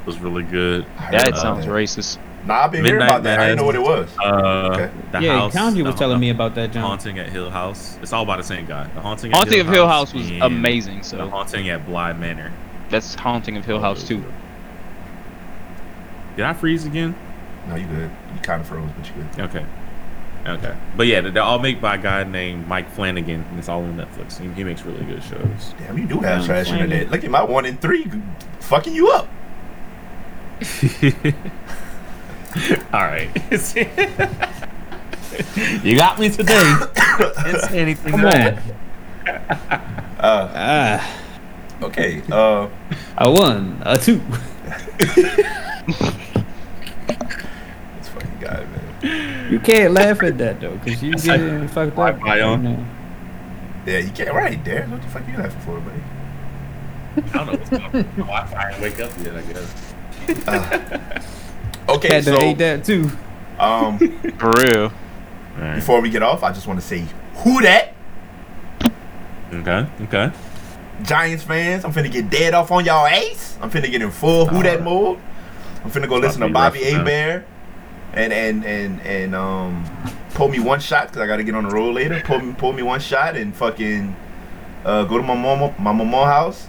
C: It was really good.
B: I heard
A: That
B: about
A: sounds racist.
B: Nah, I've been hearing
C: Midnight
B: about that. I didn't know what it was.
C: Uh,
B: Okay.
C: the
D: yeah,
C: house,
D: County
C: the
D: was telling
C: ha-
D: me about that, John.
C: Haunting at Hill House. It's all by the same guy. The Haunting. At
A: Haunting
C: Hill
A: of Hill House was
C: and
A: amazing.
C: The
A: So
C: Haunting at Bly Manor.
A: that's Haunting of Hill House too.
C: Did I freeze again?
B: No, you good. You kind of froze, but you good.
C: Okay. Okay. But yeah, they're all made by a guy named Mike Flanagan, and it's all on Netflix. He, he makes really good shows.
B: Damn, you do have
D: Yeah,
B: trash
D: fine.
B: internet. Look at my one in three, fucking you up.
C: all right. you got me today. Can't say anything
D: Come on.
B: Uh,
D: Ah,
B: okay. Uh,
D: a one, a two.
B: this fucking guy, man.
D: You can't laugh at that though, cause you get it fucked up.
C: Wi-Fi
D: you.
B: Yeah, you can't. Right, Darren. What the fuck are you laughing for, buddy?
C: I don't know what's going on. Wi-Fi ain't wake up yet, I guess.
B: Okay,
D: Had to
B: so
D: hate that too.
B: um,
A: For real.
B: before we get off, I just want to say who that
C: Okay. Okay.
B: Giants fans. I'm finna get dead off on y'all ace. I'm finna get in full who that mode. I'm finna go listen to Bobby
C: rough, man.
B: Abear and and and and um pull me one shot because I gotta get on the road later. Pull me pull me one shot and fucking uh, go to my mama my mama house,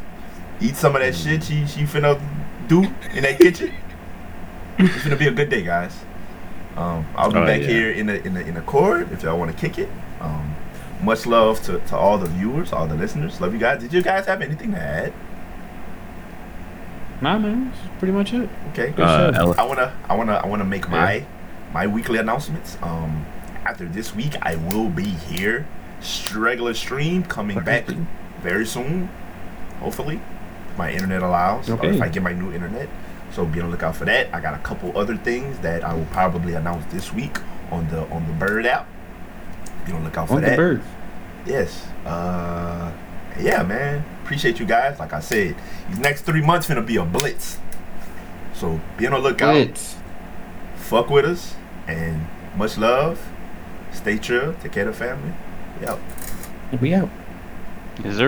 B: eat some of that shit she she finna do in that kitchen. It's gonna be a good day, guys. Um, I'll be
C: Oh,
B: back
C: yeah.
B: here in the in the in the court if y'all want to kick it. Um, much love to, to all the viewers, all the listeners. Love you guys. Did you guys have anything to add?
D: Nah, man, that's pretty much it.
B: Okay.
D: Good
C: Uh,
B: I wanna I wanna I wanna make my my weekly announcements. Um after this week I will be here. Regular stream coming back very soon. Hopefully. If my internet allows. Or
D: Okay.
B: if I get my new internet. So be on the lookout for that. I got a couple other things that I will probably announce this week on the on the bird app. Be on the lookout for
D: On
B: that.
D: the bird.
B: Yes. Uh yeah, man. Appreciate you guys. Like I said, these next three months gonna be a blitz. So be on the lookout
D: It's
B: fuck with us and much love. Stay chill. Take care of the family. Yeah.
D: we out.
A: Is there